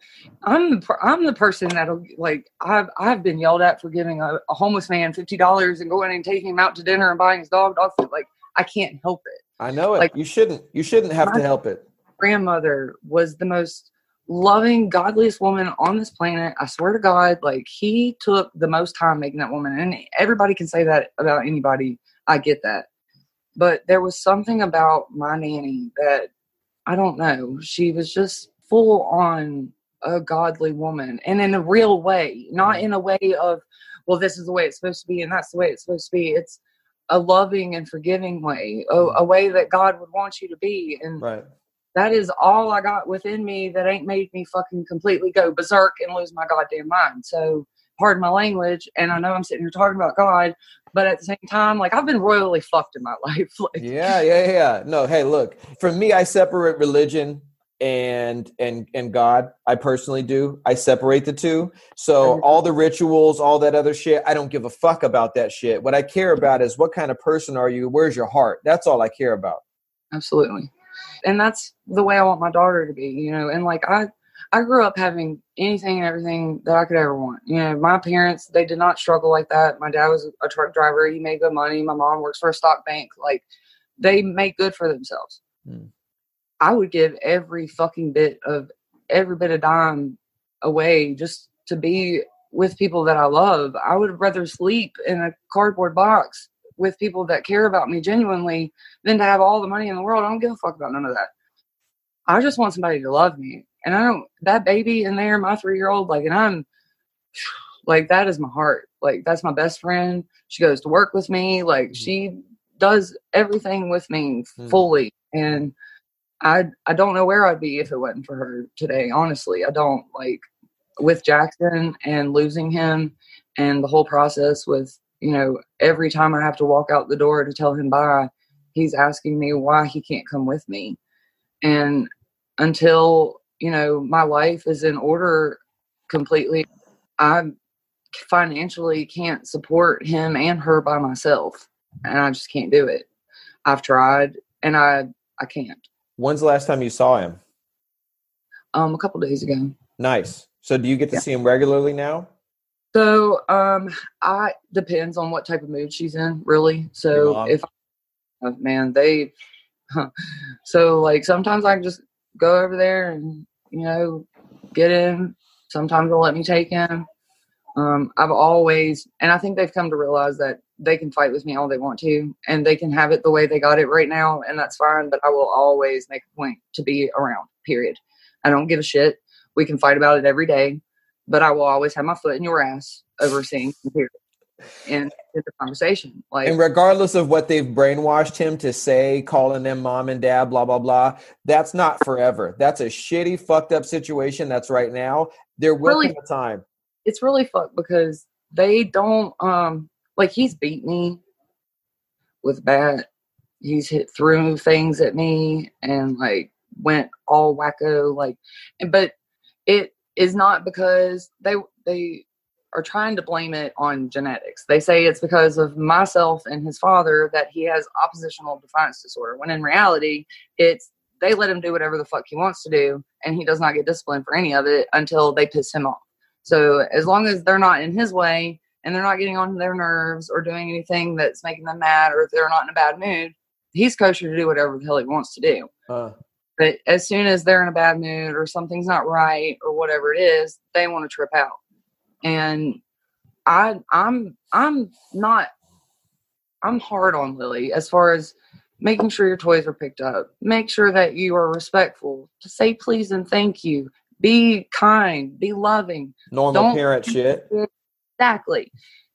I'm the I'm the person that'll like I've I've been yelled at for giving a, a homeless man fifty dollars and going and taking him out to dinner and buying his dog dog food. Like I can't help it. I know it. Like you shouldn't. You shouldn't have to help it. Grandmother was the most loving, godliest woman on this planet. I swear to God, like he took the most time making that woman. And everybody can say that about anybody. I get that. But there was something about my nanny that I don't know. She was just full on a godly woman and in a real way, not in a way of, well, this is the way it's supposed to be and that's the way it's supposed to be. It's a loving and forgiving way, a, mm-hmm. a way that God would want you to be. And right that is all I got within me that ain't made me fucking completely go berserk and lose my goddamn mind. So, pardon my language. And I know I'm sitting here talking about God, but at the same time, like I've been royally fucked in my life. like, yeah, yeah, yeah. No, hey, look, for me, I separate religion and and and God. I personally do. I separate the two. So all the rituals, all that other shit, I don't give a fuck about that shit. What I care about is what kind of person are you? Where's your heart? That's all I care about. Absolutely and that's the way I want my daughter to be, you know. And like I, I grew up having anything and everything that I could ever want. You know, my parents they did not struggle like that. My dad was a truck driver; he made good money. My mom works for a stock bank. Like they make good for themselves. Mm. I would give every fucking bit of every bit of dime away just to be with people that I love. I would rather sleep in a cardboard box with people that care about me genuinely than to have all the money in the world. I don't give a fuck about none of that. I just want somebody to love me. And I don't, that baby in there, my three year old, like, and I'm like, that is my heart. Like, that's my best friend. She goes to work with me. Like, mm-hmm. she does everything with me mm. fully. And I, I don't know where I'd be if it wasn't for her today. Honestly, I don't like with Jackson and losing him and the whole process with you know, every time I have to walk out the door to tell him bye, he's asking me why he can't come with me. And until, you know, my life is in order completely, I financially can't support him and her by myself. And I just can't do it. I've tried and I I can't. When's the last time you saw him? Um, a couple days ago. Nice. So do you get to yeah. see him regularly now? So, um, I depends on what type of mood she's in, really. So if, uh, man, they, huh. so like sometimes I just go over there and you know get in. Sometimes they'll let me take him. Um, I've always, and I think they've come to realize that they can fight with me all they want to, and they can have it the way they got it right now, and that's fine. But I will always make a point to be around. Period. I don't give a shit. We can fight about it every day but I will always have my foot in your ass overseeing here in, in the conversation. Like, and regardless of what they've brainwashed him to say, calling them mom and dad, blah blah blah, that's not forever. That's a shitty, fucked up situation. That's right now. There will really, come a time. It's really fucked because they don't um like he's beat me with bat. He's hit through things at me and like went all wacko like but it is not because they they are trying to blame it on genetics. They say it's because of myself and his father that he has oppositional defiance disorder. When in reality, it's they let him do whatever the fuck he wants to do, and he does not get disciplined for any of it until they piss him off. So as long as they're not in his way and they're not getting on their nerves or doing anything that's making them mad or if they're not in a bad mood, he's kosher to do whatever the hell he wants to do. Uh. But as soon as they're in a bad mood or something's not right or whatever it is, they want to trip out. And I I'm I'm not I'm hard on Lily as far as making sure your toys are picked up. Make sure that you are respectful. To say please and thank you. Be kind. Be loving. Normal Don't, parent shit. Exactly.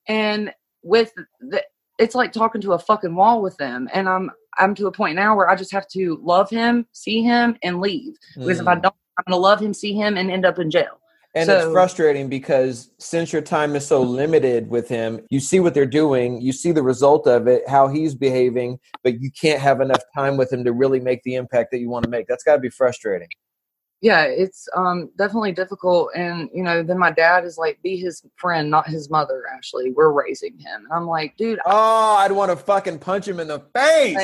And with the, it's like talking to a fucking wall with them. And I'm I'm to a point now where I just have to love him, see him, and leave. Because mm. if I mm. don't, I'm going to love him, see him, and end up in jail. And so, it's frustrating because since your time is so limited with him, you see what they're doing, you see the result of it, how he's behaving, but you can't have enough time with him to really make the impact that you want to make. That's got to be frustrating. Yeah, it's um, definitely difficult. And, you know, then my dad is like, be his friend, not his mother, actually. We're raising him. And I'm like, dude. Oh, I'd want to fucking punch him in the face.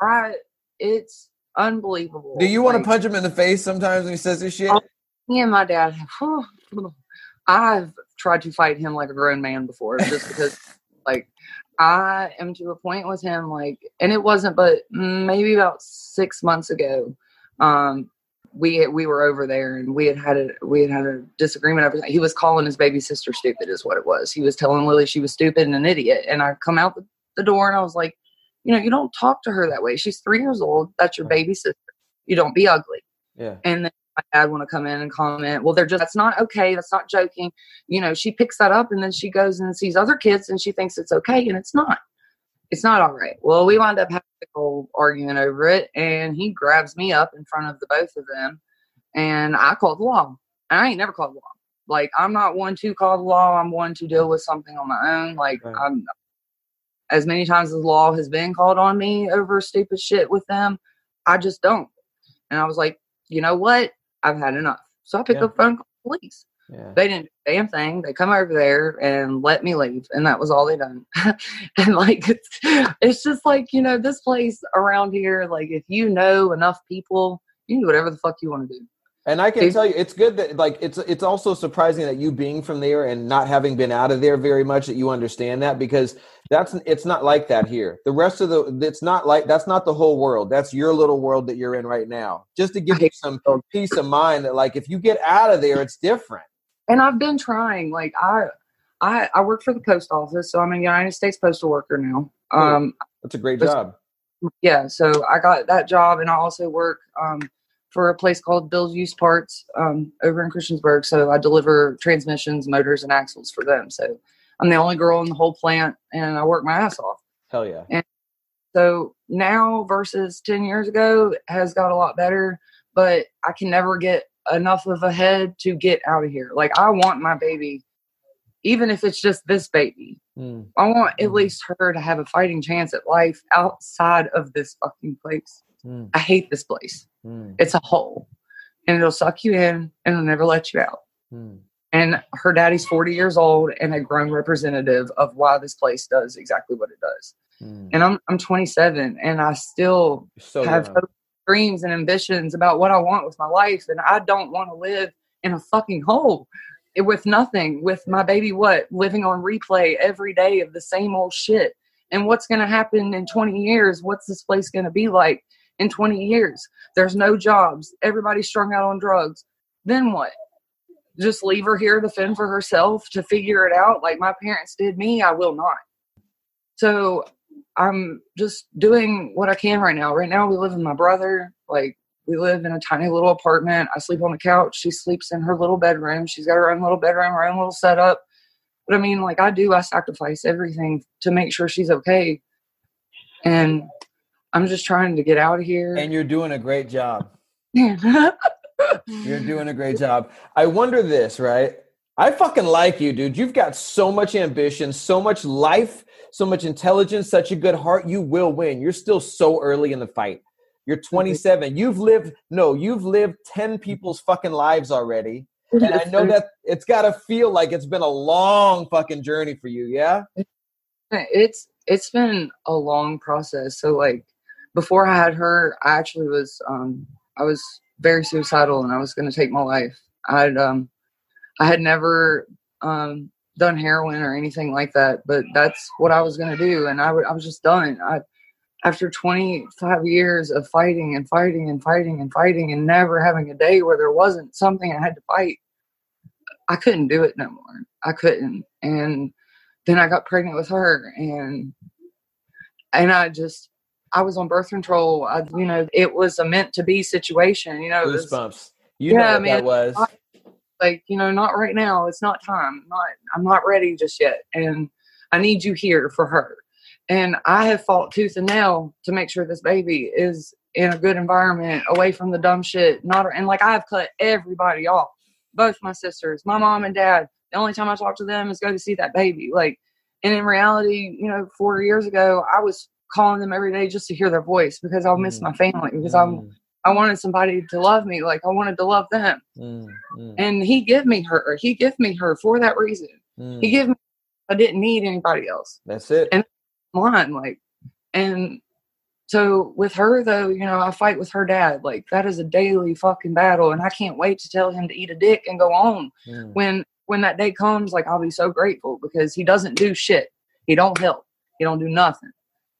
I it's unbelievable. Do you want like, to punch him in the face sometimes when he says this shit? me and my dad, whew, I've tried to fight him like a grown man before, just because, like, I am to a point with him, like, and it wasn't, but maybe about six months ago, um, we we were over there and we had had a we had had a disagreement over he was calling his baby sister stupid is what it was. He was telling lily she was stupid and an idiot. And i come out the, the door and i was like you know you don't talk to her that way. She's three years old. That's your baby sister. You don't be ugly. Yeah. and then my dad want to come in and comment well they're just that's not okay. That's not joking. You know she picks that up and then she goes and sees other kids and she thinks it's okay and it's not. It's not all right. Well we wound up having a whole argument over it and he grabs me up in front of the both of them and i called the law. And i ain't never called the law. Like i'm not one to call the law. I'm one to deal with something on my own. Like Right. i'm as many times as the law has been called on me over stupid shit with them i just don't. And i was like you know what? I've had enough. So i picked Yeah. up the phone and called the police Yeah. they didn't do a damn thing. They come over there and let me leave, and that was all they done. and like, it's, it's just like you know, this place around here. Like, if you know enough people, you can do whatever the fuck you want to do. And I can tell you, it's good that like it's it's also surprising that you being from there and not having been out of there very much that you understand that because that's it's not like that here. The rest of the it's not like that's not the whole world. That's your little world that you're in right now. Just to give you some peace of mind that like if you get out of there, it's different. And I've been trying. Like, I, I, I work for the post office, so I'm a United States postal worker now. Cool. Um, That's a great That's- job. yeah so i got that job and i also work um, for a place called bill's used parts um, over in christiansburg so i deliver transmissions motors and axles for them so i'm the only girl in the whole plant and i work my ass off Hell yeah. so now versus 10 years ago has got a lot better but i can never get enough of a head to get out of here like i want my baby even if it's just this baby Mm. i want at Mhm. least her to have a fighting chance at life outside of this fucking place Mm. I hate this place. Mm. It's a hole and it'll suck you in and it'll never let you out. Mm. And her daddy's 40 years old and a grown representative of why this place does exactly what it does. Mm. And I'm I'm 27 and I still so have young. hopes, dreams and ambitions about what I want with my life and I don't want to live in a fucking hole with nothing with my baby what living on replay every day of the same old shit. And what's going to happen in 20 years? What's this place going to be like in 20 years? There's no jobs. Everybody's strung out on drugs. Then what? Just leave her here to fend for herself to figure it out like my parents did me? I will not. So I'm just doing what I can right now. Right now, we live with my brother. Like, we live in a tiny little apartment. I sleep on the couch. She sleeps in her little bedroom. She's got her own little bedroom, her own little setup. But I mean, like, I do, I sacrifice everything to make sure she's okay. And I'm just trying to get out of here. And you're doing a great job. You're doing a great job. I wonder this, right? I fucking like you, dude. You've got so much ambition, so much life, so much intelligence, such a good heart. You will win. You're still so early in the fight. You're 27. You've lived, no, you've lived 10 people's fucking lives already. And I know that it's got to feel like it's been a long fucking journey for you. Yeah. it's it's been a long process so like before i had her i actually was um i was very suicidal and i was going to take my life i had um i had never um done heroin or anything like that but that's what i was going to do and I w- I was just done i after 25 years of fighting and fighting and fighting and fighting and never having a day where there wasn't something i had to fight i couldn't do it no more i couldn't and then I got pregnant with her and and I just I was on birth control. I, you know, it was a meant to be situation. You know, it was Goosebumps. You know Yeah, what man. that was. Like you know, not right now. It's not time. Not I'm not ready just yet, and I need you here for her. And I have fought tooth and nail to make sure this baby is in a good environment, away from the dumb shit. Not and like I've cut everybody off, both my sisters, my mom and dad. The only time I talk to them is go to see that baby. Like, and in reality, you know, four years ago, I was calling them every day just to hear their voice because I miss Mm. my family because I'm Mm, I wanted somebody to love me like I wanted to love them. mm, mm, And he gave me her. He gave me her for that reason. mm. He gave me I didn't need anybody else. That's it. And- Line like and so with her though, you know, I fight with her dad. Like that is a daily fucking battle, and I can't wait to tell him to eat a dick and go on. Mm. When when that day comes, like I'll be so grateful because he doesn't do shit. He don't help. He don't do nothing.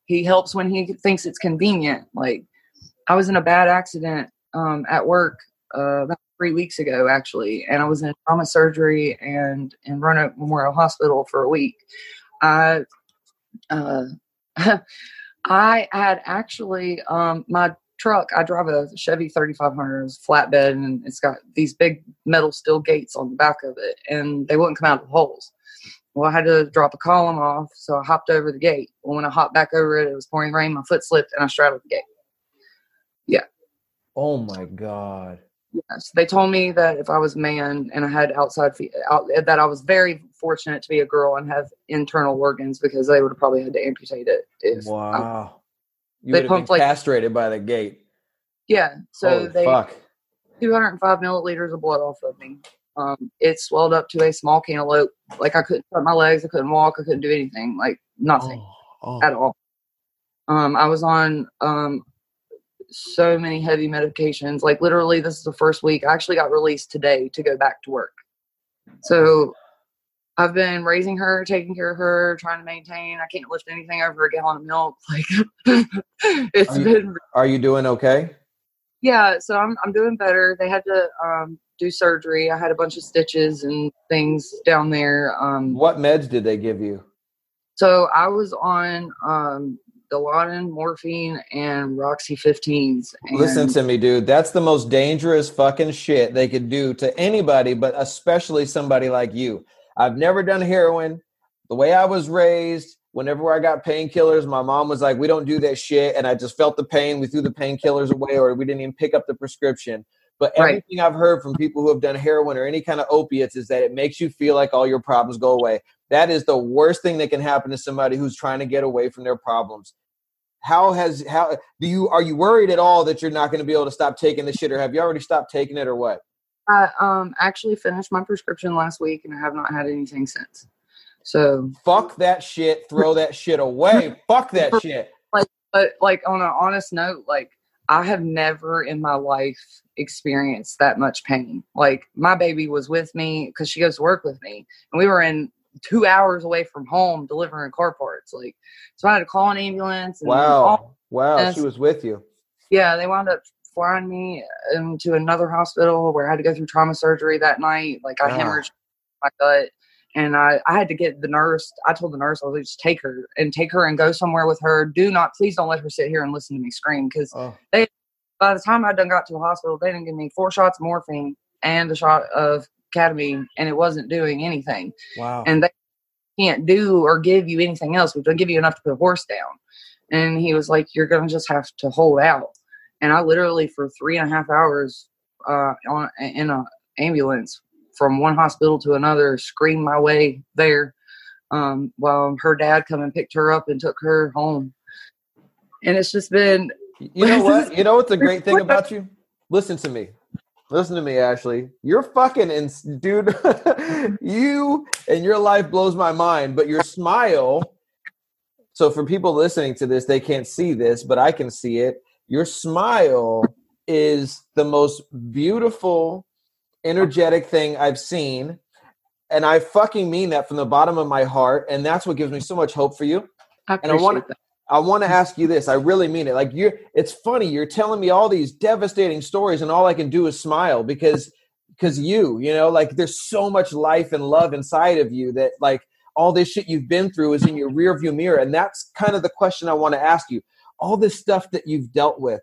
He helps when he thinks it's convenient. Like I was in a bad accident um, at work uh, about three weeks ago, actually, and I was in trauma surgery and in Roanoke Memorial Hospital for a week. I uh, I had actually um, my truck. I drive a Chevy 3500, it's flatbed, and it's got these big metal steel gates on the back of it, and they wouldn't come out of the holes. Well, I had to drop a column off, so I hopped over the gate. Well, when I hopped back over it, it was pouring rain. My foot slipped, and I straddled the gate. Oh my god. Yes, they told me that if I was a man and I had outside feet, out, that I was very fortunate to be a girl and have internal organs because they would have probably had to amputate it. If I- Wow. you they would have been pumped, like- castrated by the gate. yeah, so Holy they fuck. 205 milliliters of blood off of me. Um, it swelled up to a small cantaloupe. Like I couldn't put my legs, I couldn't walk, I couldn't do anything. Like nothing Oh, oh. at all. Um, I was on um, so many heavy medications. Like literally, this is the first week. I actually got released today to go back to work. So I've been raising her, taking care of her, trying to maintain. I can't lift anything over a gallon of milk. Like it's Are you- been Are you doing okay? yeah. So I'm I'm doing better. They had to um, do surgery. I had a bunch of stitches and things down there. Um, What meds did they give you? So I was on um Dilaudid, morphine, and Roxy 15s. And Listen to me, dude. That's the most dangerous fucking shit they could do to anybody, but especially somebody like you. I've never done heroin. The way I was raised, whenever I got painkillers, my mom was like, "We don't do that shit," and I just felt the pain. We threw the painkillers away, or we didn't even pick up the prescription. But Right. everything I've heard from people who have done heroin or any kind of opiates is that it makes you feel like all your problems go away. That is the worst thing that can happen to somebody who's trying to get away from their problems. How has how do you are you worried at all that you're not going to be able to stop taking the shit, or have you already stopped taking it, or what? I um actually finished my prescription last week, and I have not had anything since. So, Fuck that shit. Throw that shit away. Fuck that shit. like but like on an honest note, like I have never in my life experienced that much pain. Like my baby was with me because she goes to work with me, and we were in two hours away from home delivering car parts. Like, so I had to call an ambulance. And Wow. Wow. Yes. She was with you. yeah, they wound up flying me into another hospital where I had to go through trauma surgery that night. Like I Ah. hemorrhaged my gut. And I, I had to get the nurse. I told the nurse, I was like, just take her and take her and go somewhere with her. Do not, please don't let her sit here and listen to me scream. Because Oh. by the time I done got to the hospital, they didn't give me four shots of morphine and a shot of ketamine, and it wasn't doing anything. Wow. And they can't do or give you anything else. We've done give you enough to put a horse down. And he was like, You're gonna just have to hold out. And I literally for three and a half hours uh, on in an ambulance from one hospital to another, screamed my way there. Um, while her dad come and picked her up and took her home. And it's just been You know what? You know what's a great thing about you? Listen to me. Listen to me, Ashley. You're fucking ins- dude. you and your life blows my mind, but your smile. So for people listening to this, they can't see this, but I can see it. Your smile is the most beautiful, energetic thing I've seen. And I fucking mean that from the bottom of my heart. And that's what gives me so much hope for you. I And I want that. I want to ask you this. I really mean it. Like you're it's funny you're telling me all these devastating stories and all I can do is smile because because you, you know, like there's so much life and love inside of you that like all this shit you've been through is in your rear view mirror and that's kind of the question I want to ask you. All this stuff that you've dealt with,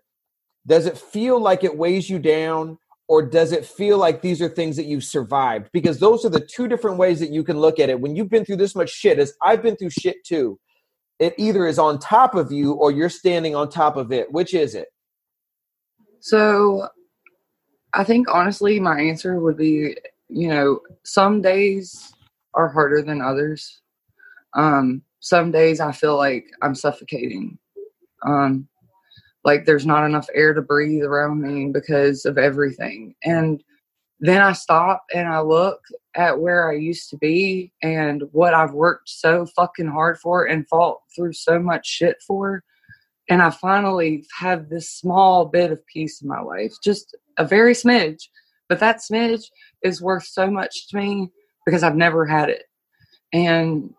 does it feel like it weighs you down or does it feel like these are things that you've survived? Because those are the two different ways that you can look at it. When you've been through this much shit as I've been through shit too it either is on top of you or you're standing on top of it. Which is it? So I think honestly, my answer would be, you know, some days are harder than others. Um, some days I feel like I'm suffocating. Um, like there's not enough air to breathe around me because of everything. And then I stop and I look at where I used to be and what I've worked so fucking hard for and fought through so much shit for. and I finally have this small bit of peace in my life, just a very smidge. But that smidge is worth so much to me because I've never had it. And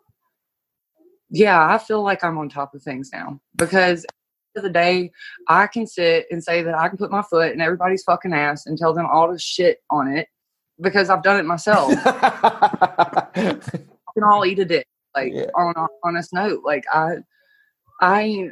yeah, I feel like I'm on top of things now because of the day, I can sit and say that I can put my foot in everybody's fucking ass and tell them all the shit on it because I've done it myself. we can all eat a dick. Like yeah. on a honest note, like I, I,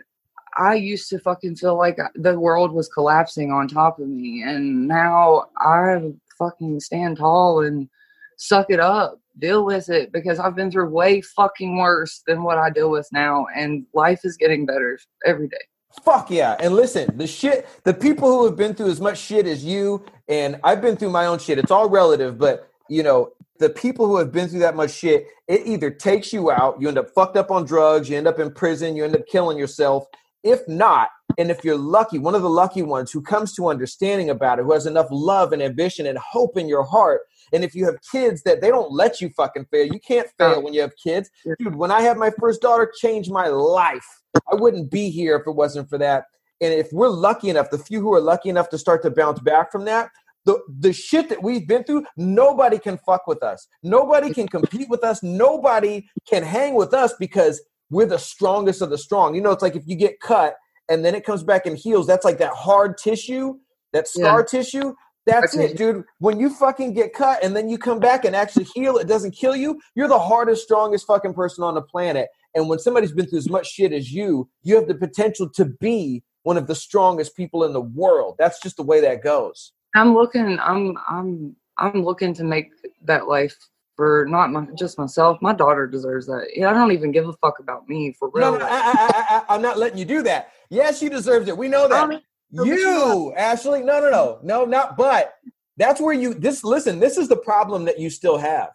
I used to fucking feel like the world was collapsing on top of me, and now I fucking stand tall and suck it up, deal with it because I've been through way fucking worse than what I deal with now, and life is getting better every day. Fuck yeah. And listen, the shit, the people who have been through as much shit as you, and I've been through my own shit, it's all relative, but you know, the people who have been through that much shit, it either takes you out, you end up fucked up on drugs, you end up in prison, you end up killing yourself. If not, and if you're lucky, one of the lucky ones who comes to understanding about it, who has enough love and ambition and hope in your heart, and if you have kids that they don't let you fucking fail, you can't fail when you have kids. Dude, when I had my first daughter, changed my life I wouldn't be here if it wasn't for that. And if we're lucky enough, the few who are lucky enough to start to bounce back from that, the, the shit that we've been through, nobody can fuck with us. Nobody can compete with us. Nobody can hang with us because we're the strongest of the strong. You know, it's like if you get cut and then it comes back and heals, that's like that hard tissue, that scar yeah. tissue. That's okay. it, dude. When you fucking get cut and then you come back and actually heal, it doesn't kill you. You're the hardest, strongest fucking person on the planet. And when somebody's been through as much shit as you, you have the potential to be one of the strongest people in the world. That's just the way that goes. I'm looking. I'm. I'm. I'm looking to make that life for not my, just myself. My daughter deserves that. I don't even give a fuck about me for real. No, no, I, am not letting you do that. Yes, she deserves it. We know that. You, Ashley. No, no, no, no, not. But that's where you. This. Listen. This is the problem that you still have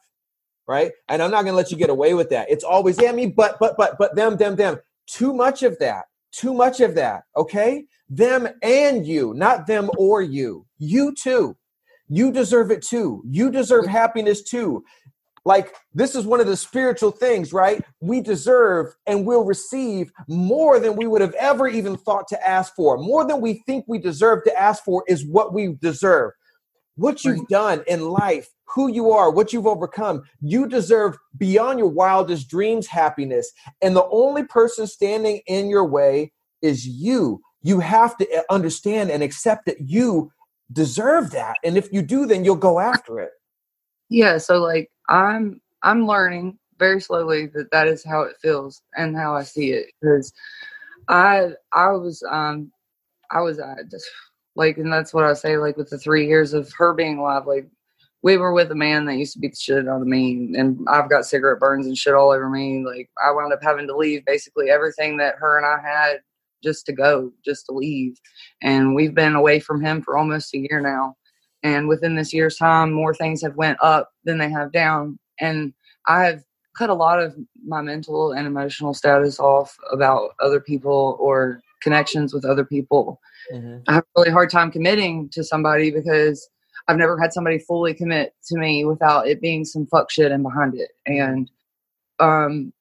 right? And I'm not going to let you get away with that. It's always, yeah, me, but, but, but, but, them, them, them. Too much of that. Too much of that. Okay? Them and you, not them or you. You too. You deserve it too. You deserve happiness too. Like, this is one of the spiritual things, right? We deserve and will receive more than we would have ever even thought to ask for. More than we think we deserve to ask for is what we deserve what you've done in life, who you are, what you've overcome. You deserve beyond your wildest dreams happiness. And the only person standing in your way is you. You have to uh, understand and accept that you deserve that. And if you do, then you'll go after it. Yeah. So like I'm, I'm learning very slowly that that is how it feels and how I see it. Because I, I was, um, I was, uh, just like, and that's what I say, like, with the three years of her being alive, like, we were with a man that used to beat the shit out of me, and I've got cigarette burns and shit all over me. Like, I wound up having to leave basically everything that her and I had just to go, just to leave. And we've been away from him for almost a year now. And within this year's time, more things have went up than they have down. And I've cut a lot of my mental and emotional status off about other people or connections with other people Mm-hmm. I have a really hard time committing to somebody because I've never had somebody fully commit to me without it being some fuck shit in behind it. And um,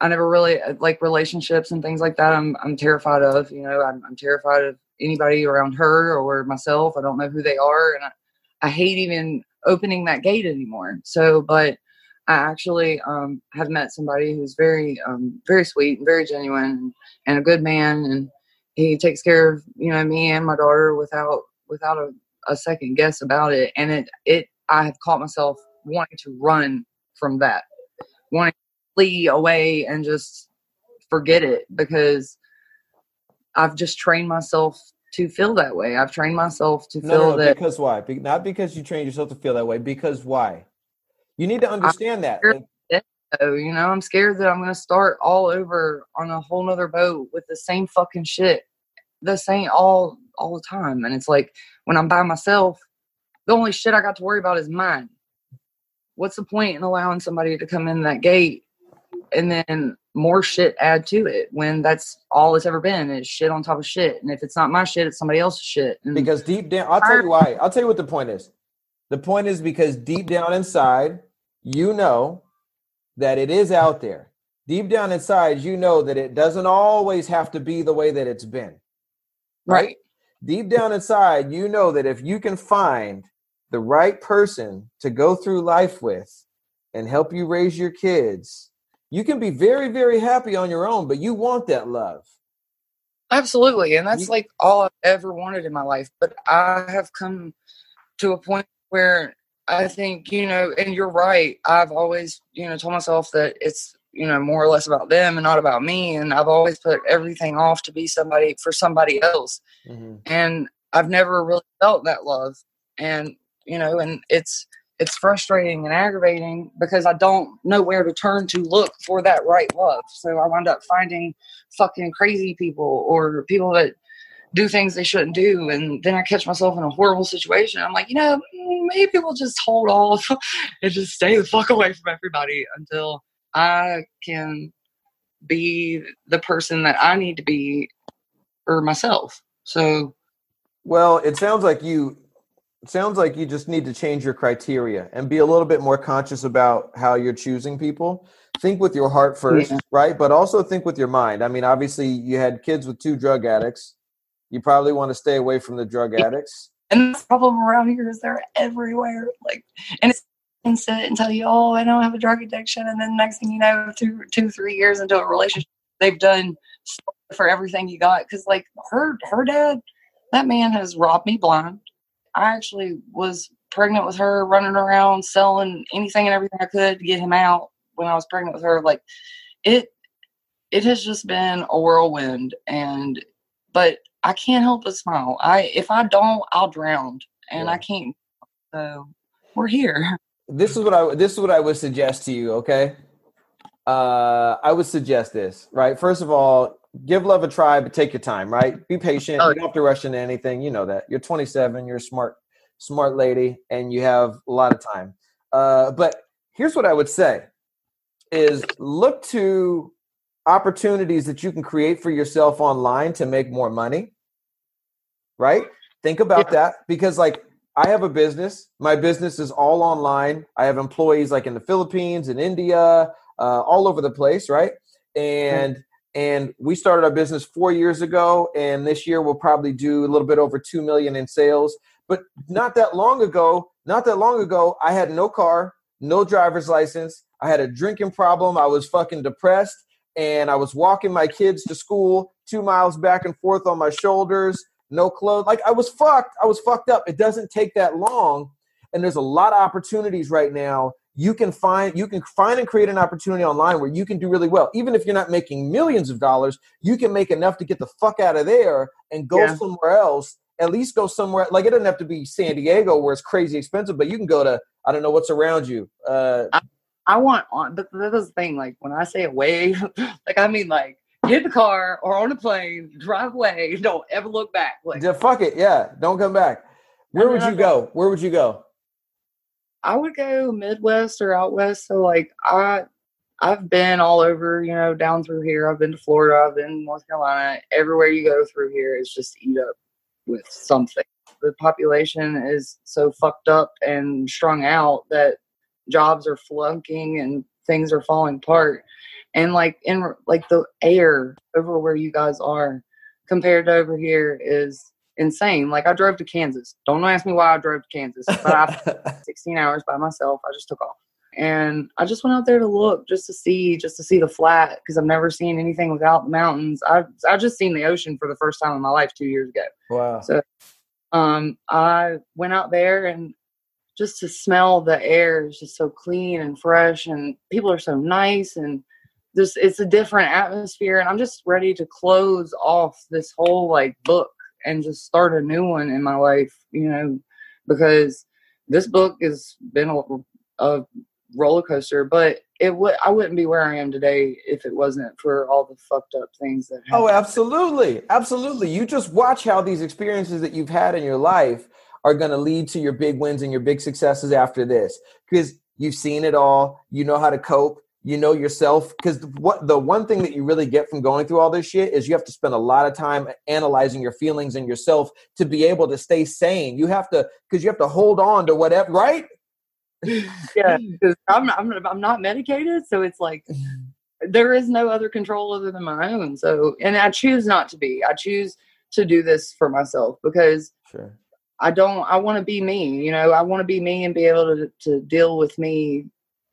I never really uh, like relationships and things like that. I'm I'm terrified of. You know, I'm, I'm terrified of anybody around her or myself. I don't know who they are, and I, I hate even opening that gate anymore. So, but I actually um, have met somebody who's very um, very sweet and very genuine and a good man and he takes care of you know me and my daughter without without a, a second guess about it and it it i have caught myself wanting to run from that wanting to flee away and just forget it because i've just trained myself to feel that way i've trained myself to feel no, no, that because why not because you trained yourself to feel that way because why you need to understand that so, you know, I'm scared that I'm going to start all over on a whole nother boat with the same fucking shit, the same all all the time. And it's like when I'm by myself, the only shit I got to worry about is mine. What's the point in allowing somebody to come in that gate and then more shit add to it when that's all it's ever been is shit on top of shit. And if it's not my shit, it's somebody else's shit. And because deep down, I'll tell you why. I'll tell you what the point is. The point is because deep down inside, you know that it is out there. deep down inside, you know that it doesn't always have to be the way that it's been. Right. right. Deep down inside, you know that if you can find the right person to go through life with and help you raise your kids, you can be very, very happy on your own, but you want that love. Absolutely. And that's you, like all I've ever wanted in my life. But I have come to a point where I think, you know, and you're right. I've always, you know, told myself that it's, you know, more or less about them and not about me. And I've always put everything off to be somebody for somebody else. Mm-hmm. And I've never really felt that love. And, you know, and it's, it's frustrating and aggravating because I don't know where to turn to look for that right love. So I wind up finding fucking crazy people or people that do things they shouldn't do. And then I catch myself in a horrible situation. I'm like, you know, mm, maybe we'll just hold off and just stay the fuck away from everybody until I can be the person that I need to be for myself. So, well, it sounds like you it sounds like you just need to change your criteria and be a little bit more conscious about how you're choosing people. Think with your heart first, yeah. right? But also think with your mind. I mean, obviously, you had kids with two drug addicts. You probably want to stay away from the drug addicts. And the problem around here is they're everywhere. Like, and it's and sit and tell you, oh, I don't have a drug addiction, and then next thing you know, two, two, three years into a relationship, they've done for everything you got. Because like her, her dad, that man has robbed me blind. I actually was pregnant with her, running around selling anything and everything I could to get him out when I was pregnant with her. Like it, it has just been a whirlwind, and but I can't help but smile. I if I don't, I'll drown, and yeah. I can't. So we're here. This is what I this is what I would suggest to you. Okay, uh, I would suggest this. Right, first of all, give love a try, but take your time. Right, be patient. Oh. You don't have to rush into anything. You know that you're 27. You're a smart smart lady, and you have a lot of time. Uh, but here's what I would say: is look to opportunities that you can create for yourself online to make more money. Right? Think about yeah. that because, like, I have a business. My business is all online. I have employees like in the Philippines and India, uh, all over the place, right? And mm-hmm. And we started our business four years ago, and this year we'll probably do a little bit over two million in sales. But not that long ago, not that long ago, I had no car, no driver's license. I had a drinking problem. I was fucking depressed and I was walking my kids to school two miles back and forth on my shoulders, no clothes. Like I was fucked. I was fucked up. It doesn't take that long. And there's a lot of opportunities right now. You can find you can find and create an opportunity online where you can do really well. Even if you're not making millions of dollars, you can make enough to get the fuck out of there and go yeah. somewhere else. At least go somewhere like it doesn't have to be San Diego where it's crazy expensive, but you can go to I don't know what's around you. Uh, I want on, but this is the thing. Like when I say away, like I mean like get in the car or on a plane, drive away, don't ever look back. Like yeah, fuck it, yeah, don't come back. Where would you go? Where would you go? I would go Midwest or out west. So like I, I've been all over. You know, down through here. I've been to Florida. I've been North Carolina. Everywhere you go through here is just eat up with something. The population is so fucked up and strung out that jobs are flunking and things are falling apart and like in like the air over where you guys are compared to over here is insane. Like i drove to kansas. Don't ask me why i drove to kansas but i 16 hours by myself. I just took off. And i just went out there to look just to see just to see the flat because i've never seen anything without the mountains. I've i just seen the ocean for the first time in my life two years ago. Wow. So um i went out there and just to smell the air is just so clean and fresh and people are so nice and just it's a different atmosphere and i'm just ready to close off this whole like book and just start a new one in my life you know because this book has been a, a roller coaster but it would i wouldn't be where i am today if it wasn't for all the fucked up things that oh, happened. oh absolutely. Absolutely. You just watch how these experiences that you've had in your life are going to lead to your big wins and your big successes after this because you've seen it all. You know how to cope you know yourself because what the one thing that you really get from going through all this shit is you have to spend a lot of time analyzing your feelings and yourself to be able to stay sane you have to because you have to hold on to whatever right yeah because I'm, I'm, I'm not medicated so it's like mm. there is no other control other than my own. So, and I choose not to be. I choose to do this for myself because Sure. I don't. I want to be me. You know, I want to be me and be able to to deal with me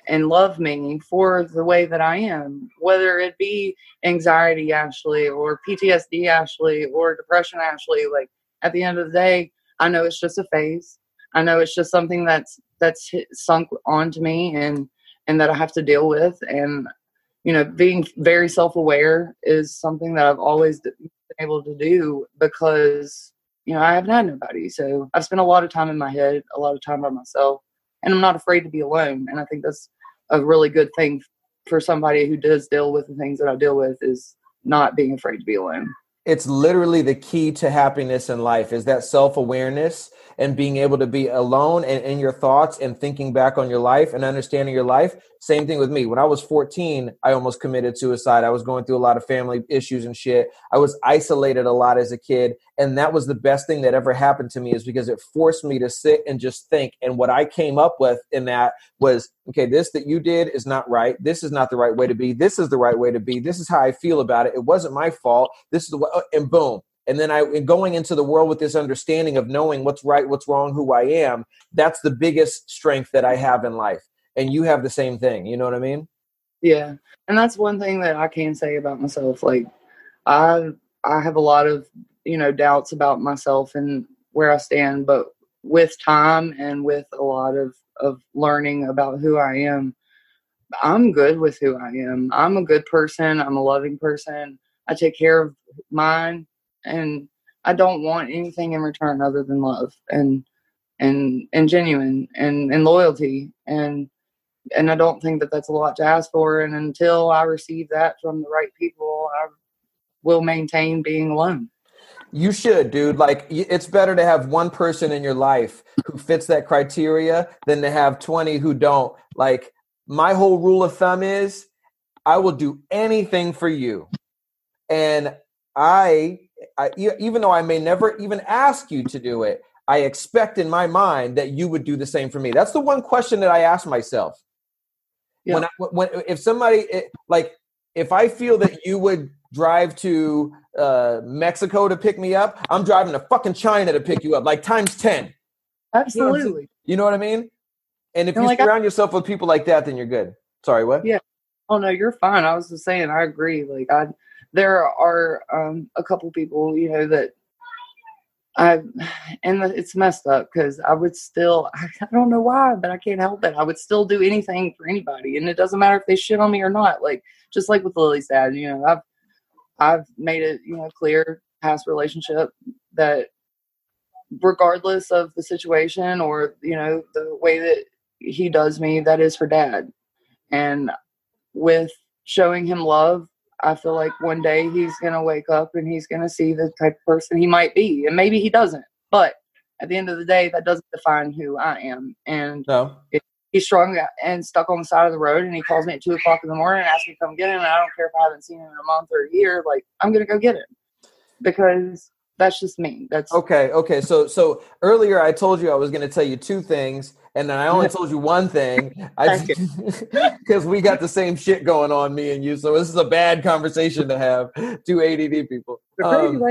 and love me for the way that I am, whether it be anxiety, Ashley, or PTSD, Ashley, or depression, Ashley. Like at the end of the day, I know it's just a phase. I know it's just something that's that's hit, sunk onto me and and that I have to deal with. And you know, being very self aware is something that I've always been able to do because you know I haven't had nobody. So I've spent a lot of time in my head, a lot of time by myself, and I'm not afraid to be alone. And I think that's a really good thing for somebody who does deal with the things that I deal with is not being afraid to be alone. It's literally the key to happiness in life is that self-awareness and being able to be alone and in your thoughts and thinking back on your life and understanding your life. Same thing with me. When I was 14, I almost committed suicide. I was going through a lot of family issues and shit. I was isolated a lot as a kid. And that was the best thing that ever happened to me is because it forced me to sit and just think. And what I came up with in that was, okay, this that you did is not right. This is not the right way to be. This is the right way to be. This is how I feel about it. It wasn't my fault. This is the way, and boom and then I going into the world with this understanding of knowing what's right, what's wrong, who I am. That's the biggest strength that I have in life, and you have the same thing. You know what I mean? Yeah, and that's one thing that I can say about myself. Like, I I have a lot of you know doubts about myself and where I stand, but with time and with a lot of of learning about who I am, I'm good with who I am. I'm a good person. I'm a loving person. I take care of mine and I don't want anything in return other than love and and and genuine and and loyalty and and I don't think that that's a lot to ask for. And until I receive that from the right people, I will maintain being alone. You should, dude. Like, it's better to have one person in your life who fits that criteria than to have 20 who don't. Like, my whole rule of thumb is I will do anything for you. And I, I, even though I may never even ask you to do it, I expect in my mind that you would do the same for me. That's the one question that I ask myself. Yeah. When, I, when if somebody eh, like if I feel that you would drive to uh, Mexico to pick me up, I'm driving to fucking China to pick you up, like times ten. Absolutely. You know what I mean? And if and you like surround I, yourself with people like that, then you're good. Sorry, what? Yeah. Oh no, you're fine. I was just saying, I agree. Like I there are um, a couple people, you know, that I, and it's messed up because I would still, I don't know why, but I can't help it. I would still do anything for anybody. And it doesn't matter if they shit on me or not. Like, just like with Lily's dad, you know, I've, I've made it, you know, clear past relationship that regardless of the situation or, you know, the way that he does me, that is for dad. And with showing him love I feel like one day he's gonna wake up and he's gonna see the type of person he might be, and maybe he doesn't. But at the end of the day, that doesn't define who I am. And no. He's strung and stuck on the side of the road, and he calls me at two o'clock in the morning and asks me to come get him, and I don't care if I haven't seen him in a month or a year. Like I'm gonna go get him because that's just me. That's okay. Okay. So so earlier I told you I was going to tell you two things, and then I only told you one thing. I because we got the same shit going on, me and you. So this is a bad conversation to have. Two ADD people. Um,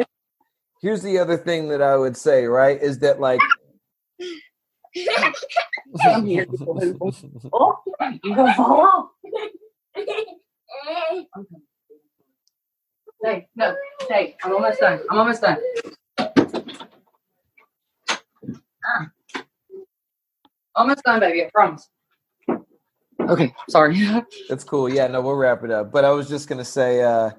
here's the other thing that I would say. Right, is that like. Hey, no, hey, I'm almost done. I'm almost done. Ah. Almost done, baby. I promise. Okay, sorry. That's cool. Yeah, no, we'll wrap it up. But I was just gonna say, uh,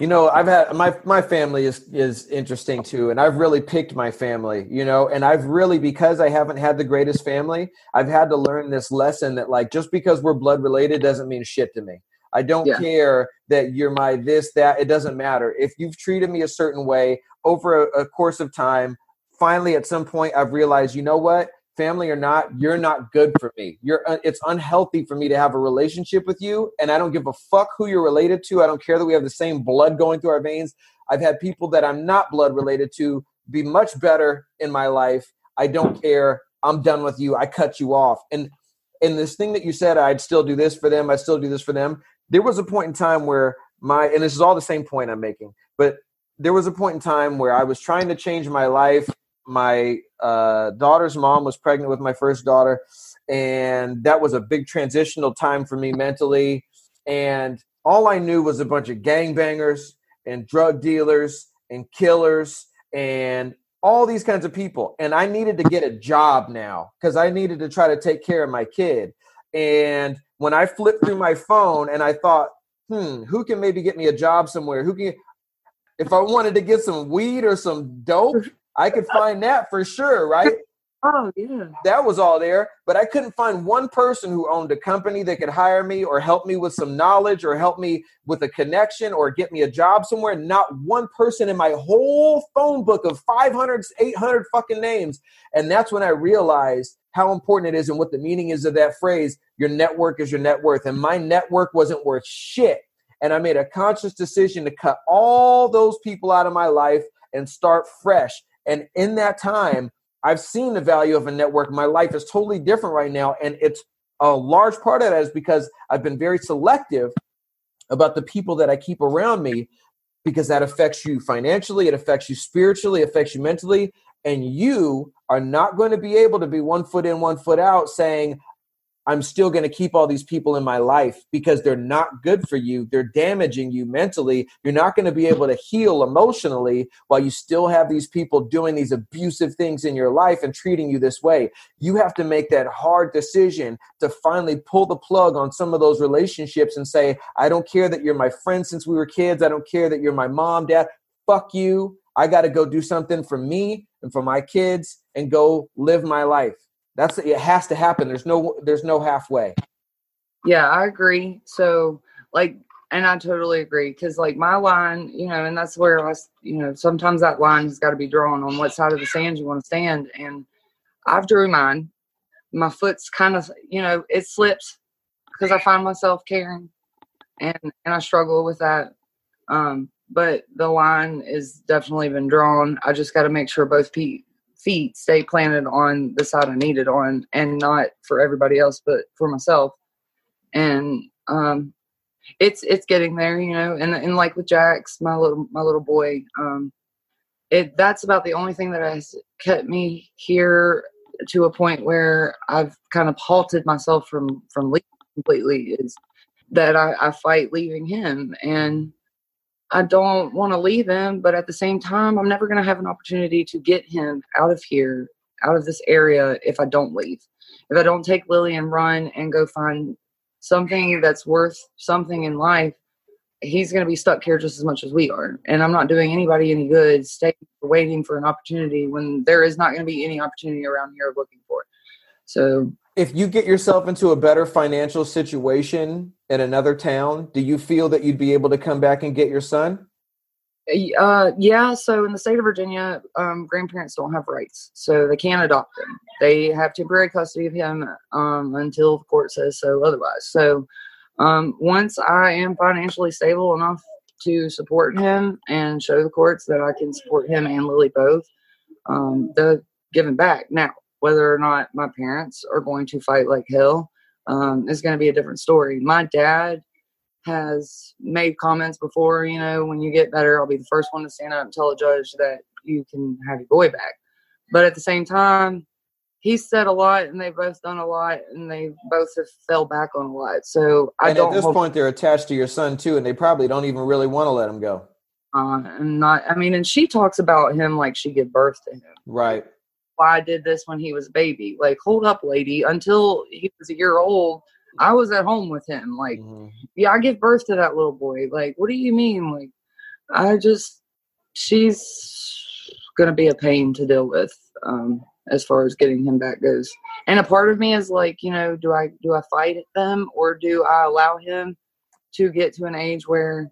you know, I've had my my family is is interesting too, and I've really picked my family, you know, and I've really because I haven't had the greatest family, I've had to learn this lesson that like just because we're blood related doesn't mean shit to me. I don't yeah. care that you're my this, that. It doesn't matter. If you've treated me a certain way over a, a course of time, finally at some point I've realized, you know what? Family or not, you're not good for me. You're uh, it's unhealthy for me to have a relationship with you, and I don't give a fuck who you're related to. I don't care that we have the same blood going through our veins. I've had people that I'm not blood related to be much better in my life. I don't care. I'm done with you. I cut you off. And and this thing that you said, I'd still do this for them. I still do this for them there was a point in time where my and this is all the same point I'm making, but there was a point in time where I was trying to change my life. My uh, daughter's mom was pregnant with my first daughter, and that was a big transitional time for me mentally. And all I knew was a bunch of gangbangers and drug dealers and killers and all these kinds of people. And I needed to get a job now because I needed to try to take care of my kid. And when I flipped through my phone and I thought, hmm, who can maybe get me a job somewhere? Who can, if I wanted to get some weed or some dope, I could find that for sure, right? Oh, yeah. That was all there, but I couldn't find one person who owned a company that could hire me or help me with some knowledge or help me with a connection or get me a job somewhere. Not one person in my whole phone book of 500, 800 fucking names. And that's when I realized how important it is and what the meaning is of that phrase your network is your net worth. And my network wasn't worth shit. And I made a conscious decision to cut all those people out of my life and start fresh. And in that time, I've seen the value of a network. My life is totally different right now. And it's a large part of that is because I've been very selective about the people that I keep around me because that affects you financially, it affects you spiritually, it affects you mentally. And you are not going to be able to be one foot in, one foot out saying, I'm still going to keep all these people in my life because they're not good for you. They're damaging you mentally. You're not going to be able to heal emotionally while you still have these people doing these abusive things in your life and treating you this way. You have to make that hard decision to finally pull the plug on some of those relationships and say, I don't care that you're my friend since we were kids. I don't care that you're my mom, dad. Fuck you. I got to go do something for me and for my kids and go live my life. That's it has to happen. There's no there's no halfway. Yeah, I agree. So like and I totally agree because like my line, you know, and that's where I, you know, sometimes that line has got to be drawn on what side of the sand you want to stand. And I've drew mine. My foot's kind of, you know, it slips because I find myself caring, and and I struggle with that. Um, but the line is definitely been drawn. I just got to make sure both feet feet stay planted on the side I need it on, and not for everybody else, but for myself. And um, it's it's getting there, you know. And and like with Jax, my little my little boy, um, it that's about the only thing that has kept me here to a point where I've kind of halted myself from from leaving completely. Is that I, I fight leaving him and I don't want to leave him, but at the same time, I'm never going to have an opportunity to get him out of here, out of this area, if I don't leave. If I don't take Lily and run and go find something that's worth something in life, he's going to be stuck here just as much as we are. And I'm not doing anybody any good staying waiting for an opportunity when there is not going to be any opportunity around here looking for it. So if you get yourself into a better financial situation in another town, do you feel that you'd be able to come back and get your son? Uh, yeah. So in the state of Virginia, um, grandparents don't have rights, so they can't adopt him. They have temporary custody of him um, until the court says so otherwise. So um, once I am financially stable enough to support him and show the courts that I can support him and Lily both, um, the giving back. Now, whether or not my parents are going to fight like hell um, is going to be a different story. My dad has made comments before, you know, when you get better, I'll be the first one to stand up and tell a judge that you can have your boy back. But at the same time, he's said a lot and they've both done a lot and they both have fell back on a lot. So I and don't at this point they're attached to your son too, and they probably don't even really want to let him go. Uh, and not I mean, and she talks about him like she gave birth to him. Right why I did this when he was a baby. Like, hold up, lady. Until he was a year old, I was at home with him. Like, mm-hmm. yeah, I give birth to that little boy. Like, what do you mean? Like, I just, she's gonna be a pain to deal with um, as far as getting him back goes. And a part of me is like, you know, do I do I fight them or do I allow him to get to an age where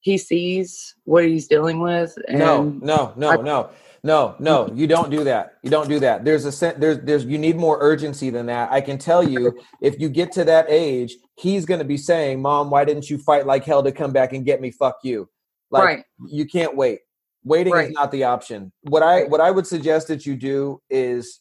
he sees what he's dealing with? no, no, no, I, no no, no, you don't do that. You don't do that. There's a there's there's you need more urgency than that. I can tell you if you get to that age, he's going to be saying, "Mom, why didn't you fight like hell to come back and get me? Fuck you." Like right. you can't wait. Waiting right. is not the option. What I what I would suggest that you do is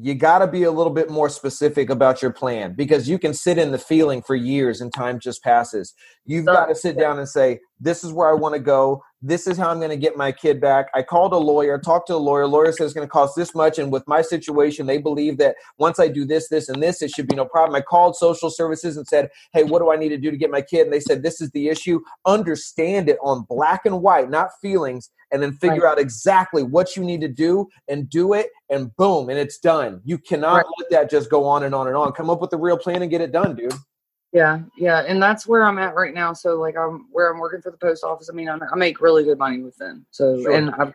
you got to be a little bit more specific about your plan because you can sit in the feeling for years and time just passes. You've got to sit down and say, This is where I want to go. This is how I'm going to get my kid back. I called a lawyer, talked to a lawyer. Lawyer says it's going to cost this much. And with my situation, they believe that once I do this, this, and this, it should be no problem. I called social services and said, Hey, what do I need to do to get my kid? And they said, This is the issue. Understand it on black and white, not feelings and then figure right. out exactly what you need to do and do it and boom and it's done you cannot right. let that just go on and on and on come up with a real plan and get it done dude yeah yeah and that's where i'm at right now so like i'm where i'm working for the post office i mean i make really good money with them so sure. and i've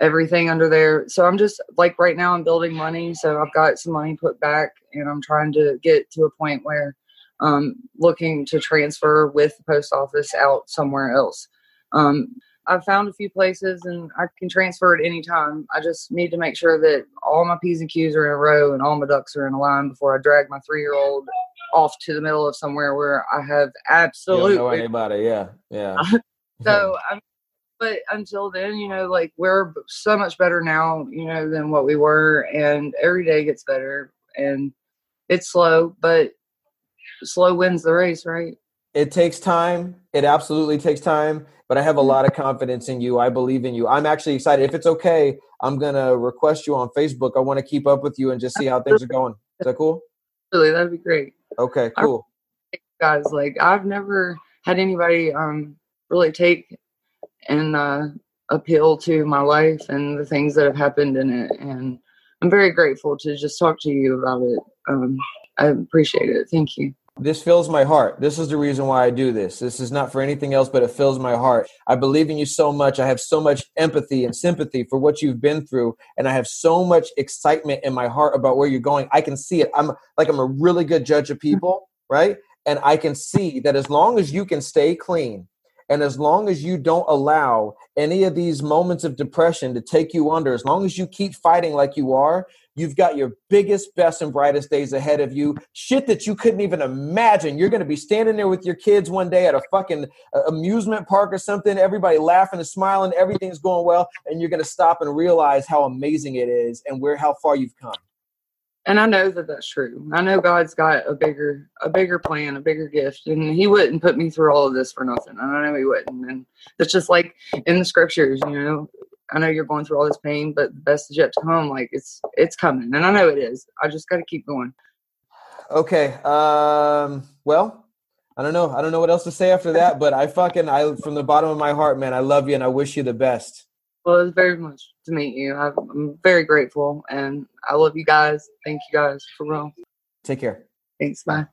everything under there so i'm just like right now i'm building money so i've got some money put back and i'm trying to get to a point where um looking to transfer with the post office out somewhere else um I've found a few places and I can transfer at any time. I just need to make sure that all my P's and Q's are in a row and all my ducks are in a line before I drag my three year old off to the middle of somewhere where I have absolutely know anybody. Yeah. Yeah. so I'm but until then, you know, like we're so much better now, you know, than what we were, and every day gets better, and it's slow, but slow wins the race, right? It takes time. It absolutely takes time but I have a lot of confidence in you. I believe in you. I'm actually excited. If it's okay, I'm gonna request you on Facebook. I want to keep up with you and just see how things are going. Is that cool? Really, that'd be great. Okay, cool. Guys, like I've never had anybody um really take and uh appeal to my life and the things that have happened in it and I'm very grateful to just talk to you about it. Um I appreciate it. Thank you. This fills my heart. This is the reason why I do this. This is not for anything else, but it fills my heart. I believe in you so much. I have so much empathy and sympathy for what you've been through, and I have so much excitement in my heart about where you're going. I can see it. I'm like I'm a really good judge of people, right? And I can see that as long as you can stay clean, and as long as you don't allow any of these moments of depression to take you under, as long as you keep fighting like you are, You've got your biggest, best, and brightest days ahead of you. Shit that you couldn't even imagine. You're going to be standing there with your kids one day at a fucking uh, amusement park or something, everybody laughing and smiling, everything's going well, and you're going to stop and realize how amazing it is and where how far you've come. And I know that that's true. I know God's got a bigger, a bigger plan, a bigger gift, and He wouldn't put me through all of this for nothing. I know He wouldn't, and it's just like in the scriptures, you know, I know you're going through all this pain, but the best is yet to come. Like it's it's coming, and I know it is. I just got to keep going. Okay. Um. Well, I don't know. I don't know what else to say after that. But I fucking I from the bottom of my heart, man. I love you, and I wish you the best. Well, it's very much to meet you. I'm very grateful, and I love you guys. Thank you guys for real. Take care. Thanks. Bye.